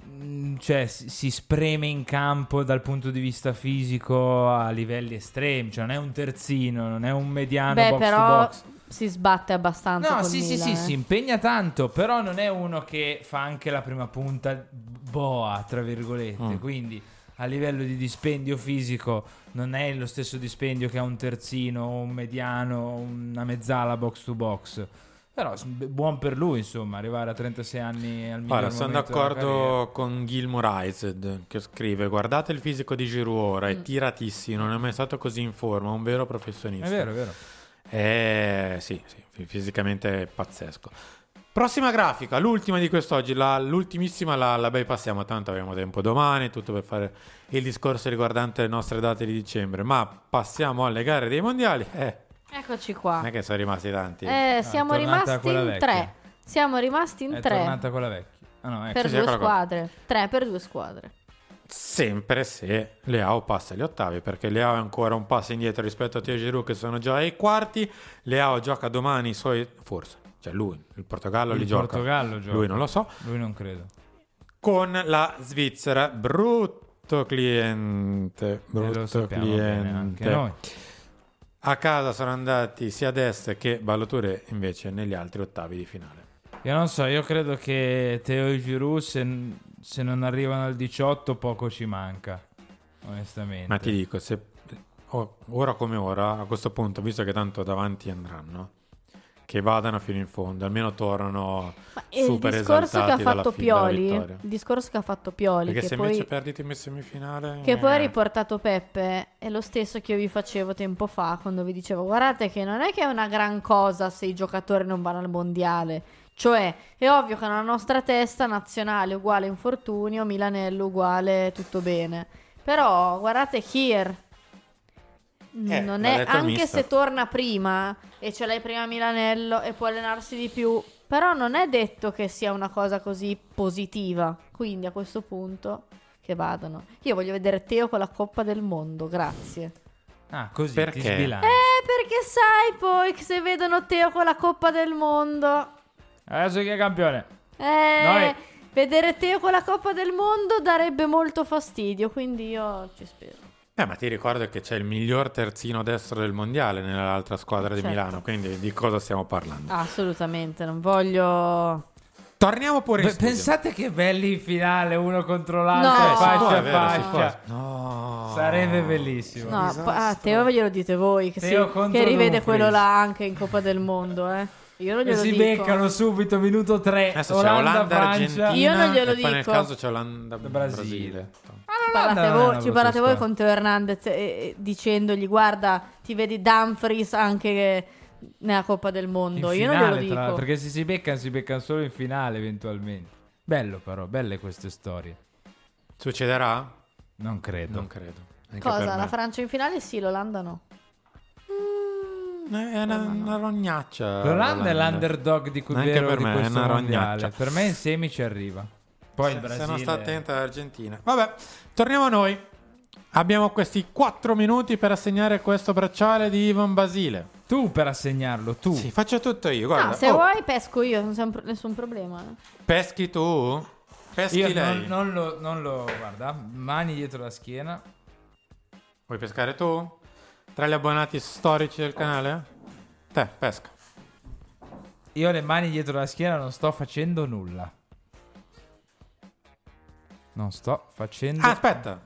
Speaker 12: mm, cioè, si, spreme in campo dal punto di vista fisico a livelli estremi, cioè non è un terzino, non è un mediano
Speaker 11: Beh,
Speaker 12: box to
Speaker 11: però
Speaker 12: box.
Speaker 11: si sbatte abbastanza
Speaker 12: No,
Speaker 11: col
Speaker 12: sì, sì,
Speaker 11: Milan,
Speaker 12: sì,
Speaker 11: eh.
Speaker 12: si impegna tanto, però non è uno che fa anche la prima punta boa, tra virgolette,
Speaker 10: Mm.
Speaker 12: quindi a livello di dispendio fisico non è lo stesso dispendio che ha un terzino, un mediano, una mezzala box to box. Però buon per lui, insomma, arrivare a 36 anni al miglior
Speaker 10: Guarda, sono d'accordo con Gilmour Ised che scrive: Guardate il fisico di Giroud ora, è
Speaker 12: Mm.
Speaker 10: tiratissimo, non è mai stato così in forma, un vero professionista.
Speaker 12: È vero, è vero.
Speaker 10: Eh, sì, sì, fi- fisicamente è pazzesco. Prossima grafica, l'ultima di quest'oggi, la- l'ultimissima la, la bypassiamo, tanto abbiamo tempo domani, tutto per fare il discorso riguardante le nostre date di dicembre, ma passiamo alle gare dei mondiali. Eh,
Speaker 11: Eccoci qua.
Speaker 10: non è che sono rimasti tanti.
Speaker 11: Eh, siamo
Speaker 12: è tornata
Speaker 11: rimasti in
Speaker 12: vecchia.
Speaker 11: tre. Siamo rimasti in
Speaker 12: È
Speaker 11: tre
Speaker 12: tornata quella vecchia. Ah, no, ecco.
Speaker 11: per
Speaker 10: Sì,
Speaker 11: due
Speaker 10: eccola qua.
Speaker 11: squadre. Tre per due squadre.
Speaker 10: Sempre se Leao passa agli ottavi, perché Leao è ancora un passo indietro rispetto a Teo Giroud che sono già ai quarti. Leao gioca domani i suoi... forse, cioè lui, il Portogallo
Speaker 12: Il
Speaker 10: li gioca.
Speaker 12: Portogallo gioca.
Speaker 10: Lui non lo so.
Speaker 12: Lui non credo.
Speaker 10: Con la Svizzera, brutto cliente, brutto
Speaker 12: bene anche
Speaker 10: cliente. A casa sono andati sia Dest che Balloture invece negli altri ottavi di finale.
Speaker 12: Io non so, io credo che Teo e Giroud se, se non arrivano al 18 poco ci manca, onestamente.
Speaker 10: Ma ti dico, se o- ora come ora, a questo punto, visto che tanto davanti andranno, che vadano fino in fondo, almeno tornano
Speaker 11: il
Speaker 10: super
Speaker 11: discorso che ha fatto
Speaker 10: fi-
Speaker 11: Pioli, il discorso che ha fatto Pioli,
Speaker 10: Perché
Speaker 11: che
Speaker 10: se
Speaker 11: poi,
Speaker 10: invece perdite in semifinale...
Speaker 11: che poi ha
Speaker 10: eh,
Speaker 11: riportato Peppe, è lo stesso che io vi facevo tempo fa quando vi dicevo guardate che non è che è una gran cosa se i giocatori non vanno al mondiale. Cioè, è ovvio che nella nostra testa nazionale uguale infortunio, Milanello uguale tutto bene. Però guardate Kier.
Speaker 10: Eh,
Speaker 11: non è, anche se torna prima e ce l'hai prima a Milanello e può allenarsi di più, però non è detto che sia una cosa così positiva. Quindi a questo punto che vadano. Io voglio vedere Teo con la Coppa del Mondo, grazie.
Speaker 12: Ah, così
Speaker 10: Perché?
Speaker 12: ti sbilanci.
Speaker 11: Eh, perché sai poi che se vedono Teo con la Coppa del Mondo,
Speaker 12: Adesso chi è campione?
Speaker 11: eh,
Speaker 12: Noi.
Speaker 11: vedere Teo con la Coppa del Mondo darebbe molto fastidio, quindi io ci spero.
Speaker 10: Eh, ma ti ricordo che c'è il miglior terzino destro del mondiale nell'altra squadra di
Speaker 11: Certo.
Speaker 10: Milano, quindi di cosa stiamo parlando?
Speaker 11: Assolutamente, non voglio...
Speaker 10: Torniamo pure in
Speaker 12: Beh, pensate che belli in finale, uno contro l'altro,
Speaker 11: No. Eh,
Speaker 12: faccia a faccia.
Speaker 10: No.
Speaker 12: Sarebbe bellissimo.
Speaker 11: No, a Teo glielo dite voi, che, si- che rivede
Speaker 12: Dumfries.
Speaker 11: quello là anche in Coppa del Mondo, eh. Io non
Speaker 12: E
Speaker 11: glielo
Speaker 12: si
Speaker 11: dico.
Speaker 12: beccano subito, minuto 3.
Speaker 10: Adesso c'è
Speaker 12: Olanda,
Speaker 10: Olanda,
Speaker 12: Francia.
Speaker 10: Argentina
Speaker 11: Io non glielo
Speaker 10: e poi nel
Speaker 11: dico.
Speaker 10: caso c'è Olanda,
Speaker 12: Brasile.
Speaker 10: Brasile.
Speaker 11: Ci parlate,
Speaker 12: non è
Speaker 11: voi, ci parlate voi con Teo Hernandez eh, eh, dicendogli guarda ti vedi Dumfries anche nella Coppa del Mondo.
Speaker 12: In
Speaker 11: Io non
Speaker 12: finale,
Speaker 11: glielo
Speaker 12: tra-
Speaker 11: dico.
Speaker 12: perché se si beccano, si beccano solo in finale eventualmente. Bello però, belle queste storie.
Speaker 10: Succederà?
Speaker 12: Non credo.
Speaker 10: Non credo. Anche
Speaker 11: Cosa? La. Francia in finale? Sì, l'Olanda no.
Speaker 10: È una, una rognaccia.
Speaker 12: L'Olanda è l'underdog di cui
Speaker 10: Anche per
Speaker 12: di
Speaker 10: me, è
Speaker 12: questo
Speaker 10: una
Speaker 12: mondiale.
Speaker 10: rognaccia.
Speaker 12: Per me in semi ci arriva. Poi il
Speaker 10: Se-
Speaker 12: Brasile.
Speaker 10: Se non sta attenta all'Argentina. Vabbè, torniamo a noi. Abbiamo questi 4 minuti per assegnare questo bracciale di Ivan Basile.
Speaker 12: Tu per assegnarlo, tu.
Speaker 10: Sì, faccio tutto io. Guarda,
Speaker 11: Ah, se
Speaker 10: oh,
Speaker 11: vuoi pesco io, non c'è pro- nessun problema.
Speaker 10: peschi tu? Peschi
Speaker 12: Io
Speaker 10: lei?
Speaker 12: non, non lo, non lo. Guarda, mani dietro la schiena.
Speaker 10: Vuoi pescare tu? Tra gli abbonati storici del canale? Te, pesca.
Speaker 12: Io le mani dietro la schiena non sto facendo nulla. Non sto facendo.
Speaker 10: Ah, aspetta.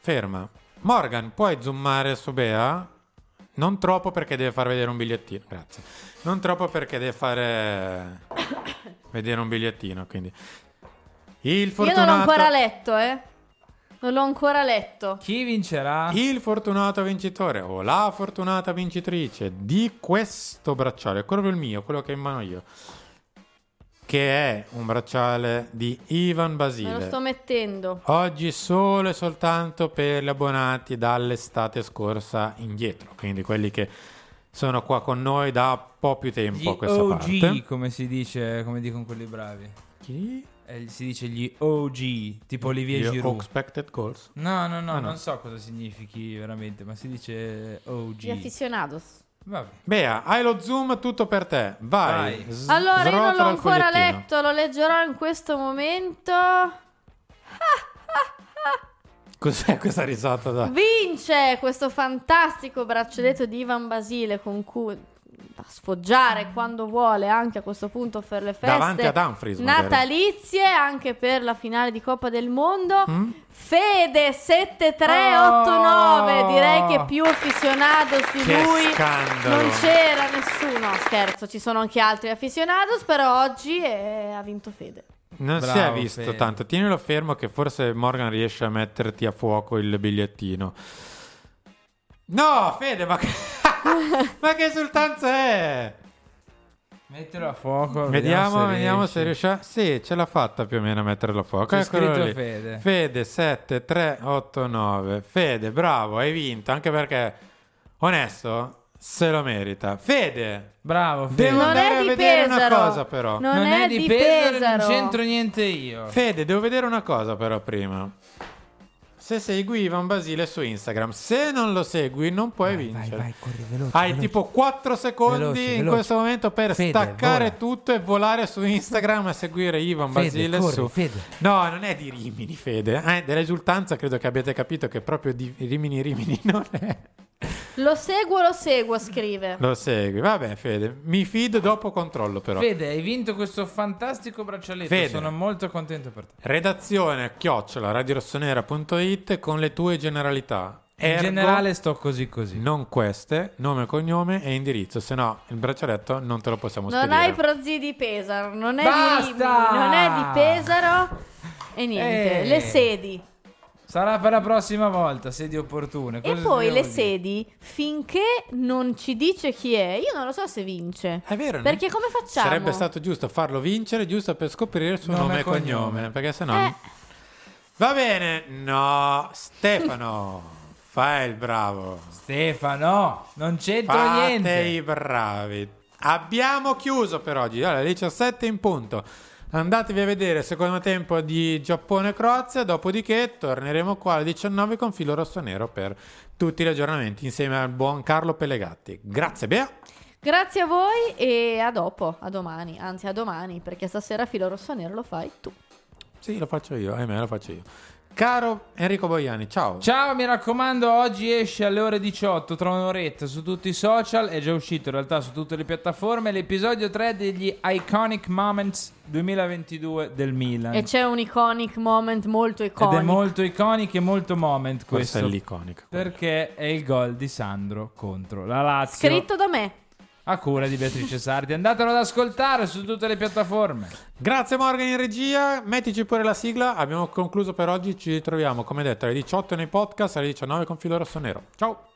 Speaker 10: Ferma. Morgan, puoi zoomare su Bea? Non troppo perché deve far vedere un bigliettino. Grazie. Non troppo perché deve fare vedere un bigliettino, quindi il
Speaker 11: Io non
Speaker 10: fortunato
Speaker 11: l'ho ancora letto, eh. Non l'ho ancora letto.
Speaker 12: Chi vincerà?
Speaker 10: il fortunato vincitore o la fortunata vincitrice di questo bracciale, quello il mio, quello che ho in mano io. Che è un bracciale di Ivan
Speaker 11: Me lo
Speaker 10: Basile.
Speaker 11: sto mettendo.
Speaker 10: Oggi solo e soltanto per gli abbonati dall'estate scorsa indietro, quindi quelli che sono qua con noi da un po' più tempo a
Speaker 12: Gli
Speaker 10: questa
Speaker 12: OG,
Speaker 10: parte.
Speaker 12: come si dice, come dicono quelli bravi.
Speaker 10: Chi?
Speaker 12: Eh, si dice gli OG, tipo Olivier
Speaker 10: Gli
Speaker 12: Giroud.
Speaker 10: Expected goals.
Speaker 12: No, no, no,
Speaker 10: Ah, no.
Speaker 12: non so cosa significhi veramente, ma si dice OG.
Speaker 11: Gli aficionados.
Speaker 12: Vabbè.
Speaker 10: Bea, hai lo zoom tutto per te. Vai.
Speaker 12: Vai.
Speaker 10: S-
Speaker 11: Allora, io non l'ho ancora letto, lo leggerò in questo momento.
Speaker 10: Cos'è questa risata da...
Speaker 11: Vince questo fantastico braccialetto di Ivan Basile con cui da sfoggiare quando vuole anche a questo punto per le feste
Speaker 10: Davanti ad Humphries, magari.
Speaker 11: natalizie anche per la finale di Coppa del Mondo
Speaker 10: Mm?
Speaker 11: Fede 7389
Speaker 12: Oh!
Speaker 11: direi che più aficionados di
Speaker 10: Che
Speaker 11: lui
Speaker 10: scandalo.
Speaker 11: non c'era nessuno scherzo ci sono anche altri aficionados però oggi eh, ha vinto Fede
Speaker 10: Non si è
Speaker 12: Bravo,
Speaker 10: visto
Speaker 12: Fede.
Speaker 10: tanto. Tienilo fermo che forse Morgan riesce a metterti a fuoco il bigliettino. No, Fede, ma che, ma che esultanza è?
Speaker 12: Mettilo a fuoco.
Speaker 10: Vediamo, vediamo
Speaker 12: riesci.
Speaker 10: se riesce. Sì, ce l'ha fatta più o meno a metterlo a fuoco.
Speaker 12: C'è
Speaker 10: Eccolo
Speaker 12: scritto
Speaker 10: lì.
Speaker 12: Fede.
Speaker 10: Fede 7, 3, 8, 9. Fede, bravo, hai vinto. Anche perché, onesto, se lo merita. Fede,
Speaker 12: Bravo, Fede.
Speaker 10: devo
Speaker 11: Non
Speaker 10: andare
Speaker 11: è
Speaker 10: a
Speaker 11: di
Speaker 10: vedere
Speaker 11: Pesaro.
Speaker 10: una cosa però.
Speaker 11: non, è, di Pesaro,
Speaker 12: non c'entro niente io.
Speaker 10: Fede, devo vedere una cosa però prima. Se segui Ivan Basile su Instagram. Se non lo segui, non puoi vincere. Hai tipo 4 secondi
Speaker 12: Veloce,
Speaker 10: in
Speaker 12: veloce.
Speaker 10: questo momento per
Speaker 12: Fede,
Speaker 10: staccare
Speaker 12: vola.
Speaker 10: tutto e volare su Instagram e seguire Ivan
Speaker 12: Fede,
Speaker 10: Basile
Speaker 12: corri,
Speaker 10: su.
Speaker 12: Fede.
Speaker 10: No, non è di Rimini, Fede. Eh, dell'esultanza credo che abbiate capito che proprio di Rimini Rimini non è.
Speaker 11: Lo seguo, lo seguo, scrive.
Speaker 10: Lo segui. Vabbè, Fede. Mi fido dopo controllo però.
Speaker 12: Fede, hai vinto questo fantastico braccialetto.
Speaker 10: Fede.
Speaker 12: Sono molto contento per te.
Speaker 10: Redazione chiocciola radiorossonera.it con le tue generalità.
Speaker 12: In
Speaker 10: Ergo,
Speaker 12: generale sto così così.
Speaker 10: Non queste, nome, cognome e indirizzo, se no il braccialetto non te lo possiamo
Speaker 11: Non
Speaker 10: spedire.
Speaker 11: hai prozii di Pesaro, non è
Speaker 12: Basta!
Speaker 11: di non è di Pesaro e niente.
Speaker 12: Eh.
Speaker 11: Le sedi.
Speaker 12: Sarà per la prossima volta, sedi opportune.
Speaker 11: E
Speaker 12: Cosa
Speaker 11: poi
Speaker 12: dobbiamo
Speaker 11: le
Speaker 12: dire?
Speaker 11: sedi, finché non ci dice chi è, io non lo so se vince.
Speaker 10: È vero,
Speaker 11: Perché come facciamo?
Speaker 10: Sarebbe stato giusto farlo vincere, giusto per scoprire il suo
Speaker 12: Nome
Speaker 10: nome,
Speaker 12: e
Speaker 10: e cognome,
Speaker 12: cognome.
Speaker 10: perché sennò...
Speaker 11: Eh.
Speaker 10: Va bene, no, Stefano, fai il bravo.
Speaker 12: Stefano, non c'entro
Speaker 10: Fate
Speaker 12: niente.
Speaker 10: i bravi. Abbiamo chiuso per oggi, allora, alle 17 in punto. Andatevi a vedere il secondo tempo di Giappone e Croazia, dopodiché torneremo qua alle 19 con filo rosso nero per tutti gli aggiornamenti insieme al buon Carlo Pellegatti. Grazie Bea.
Speaker 11: Grazie a voi e a dopo, a domani, anzi a domani, perché stasera filo rosso nero lo fai tu.
Speaker 10: Sì, lo faccio io, ahimè lo faccio io. Caro Enrico Boiani, ciao.
Speaker 12: Ciao, mi raccomando, oggi esce alle ore 18, tra un'oretta, su tutti i social, è già uscito in realtà su tutte le piattaforme, l'episodio 3 degli Iconic Moments 2022 del Milan.
Speaker 11: E c'è un iconic moment molto
Speaker 12: Ed
Speaker 11: iconico.
Speaker 12: è molto iconic e molto moment questo.
Speaker 10: Questo è l'iconico.
Speaker 12: Perché è il gol di Sandro contro la Lazio.
Speaker 11: Scritto da me.
Speaker 12: A cura di Beatrice Sardi. Andatelo ad ascoltare su tutte le piattaforme.
Speaker 10: Grazie Morgan in regia, mettici pure la sigla. Abbiamo concluso per oggi, ci ritroviamo come detto alle 18 nei podcast, alle 19 con filo rosso nero. Ciao.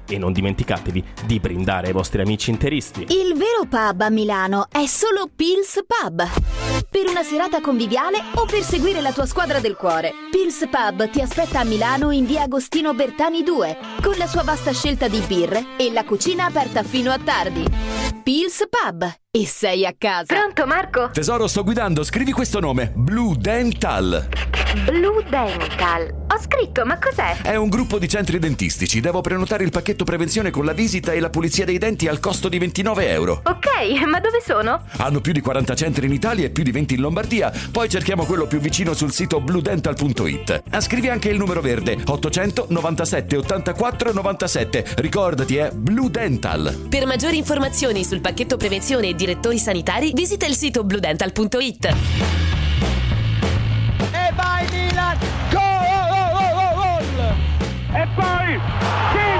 Speaker 7: e non dimenticatevi di brindare ai vostri amici interisti.
Speaker 3: Il vero pub a Milano è solo Pils Pub. Per una serata conviviale o per seguire la tua squadra del cuore. Pils Pub ti aspetta a Milano in via Agostino Bertani 2, con la sua vasta scelta di birre e la cucina aperta fino a tardi. Pils Pub. E sei a casa.
Speaker 4: Pronto Marco?
Speaker 5: Tesoro, sto guidando, scrivi questo nome. Blue Dental.
Speaker 4: Blue Dental. Ho scritto, ma cos'è?
Speaker 5: È un gruppo di centri dentistici. Devo prenotare il pacchetto prevenzione con la visita e la pulizia dei denti al costo di 29 euro.
Speaker 4: Ok, ma dove sono?
Speaker 5: Hanno più di 40 centri in Italia e più di 20 in Lombardia. Poi cerchiamo quello più vicino sul sito bluedental.it. Ah, Scrivi anche il numero verde 800 97 84 97. Ricordati, è Blue Dental.
Speaker 6: Per maggiori informazioni sul pacchetto prevenzione e direttori sanitari, visita il sito bluedental.it.
Speaker 8: E vai Milan! Gol!
Speaker 9: E poi segna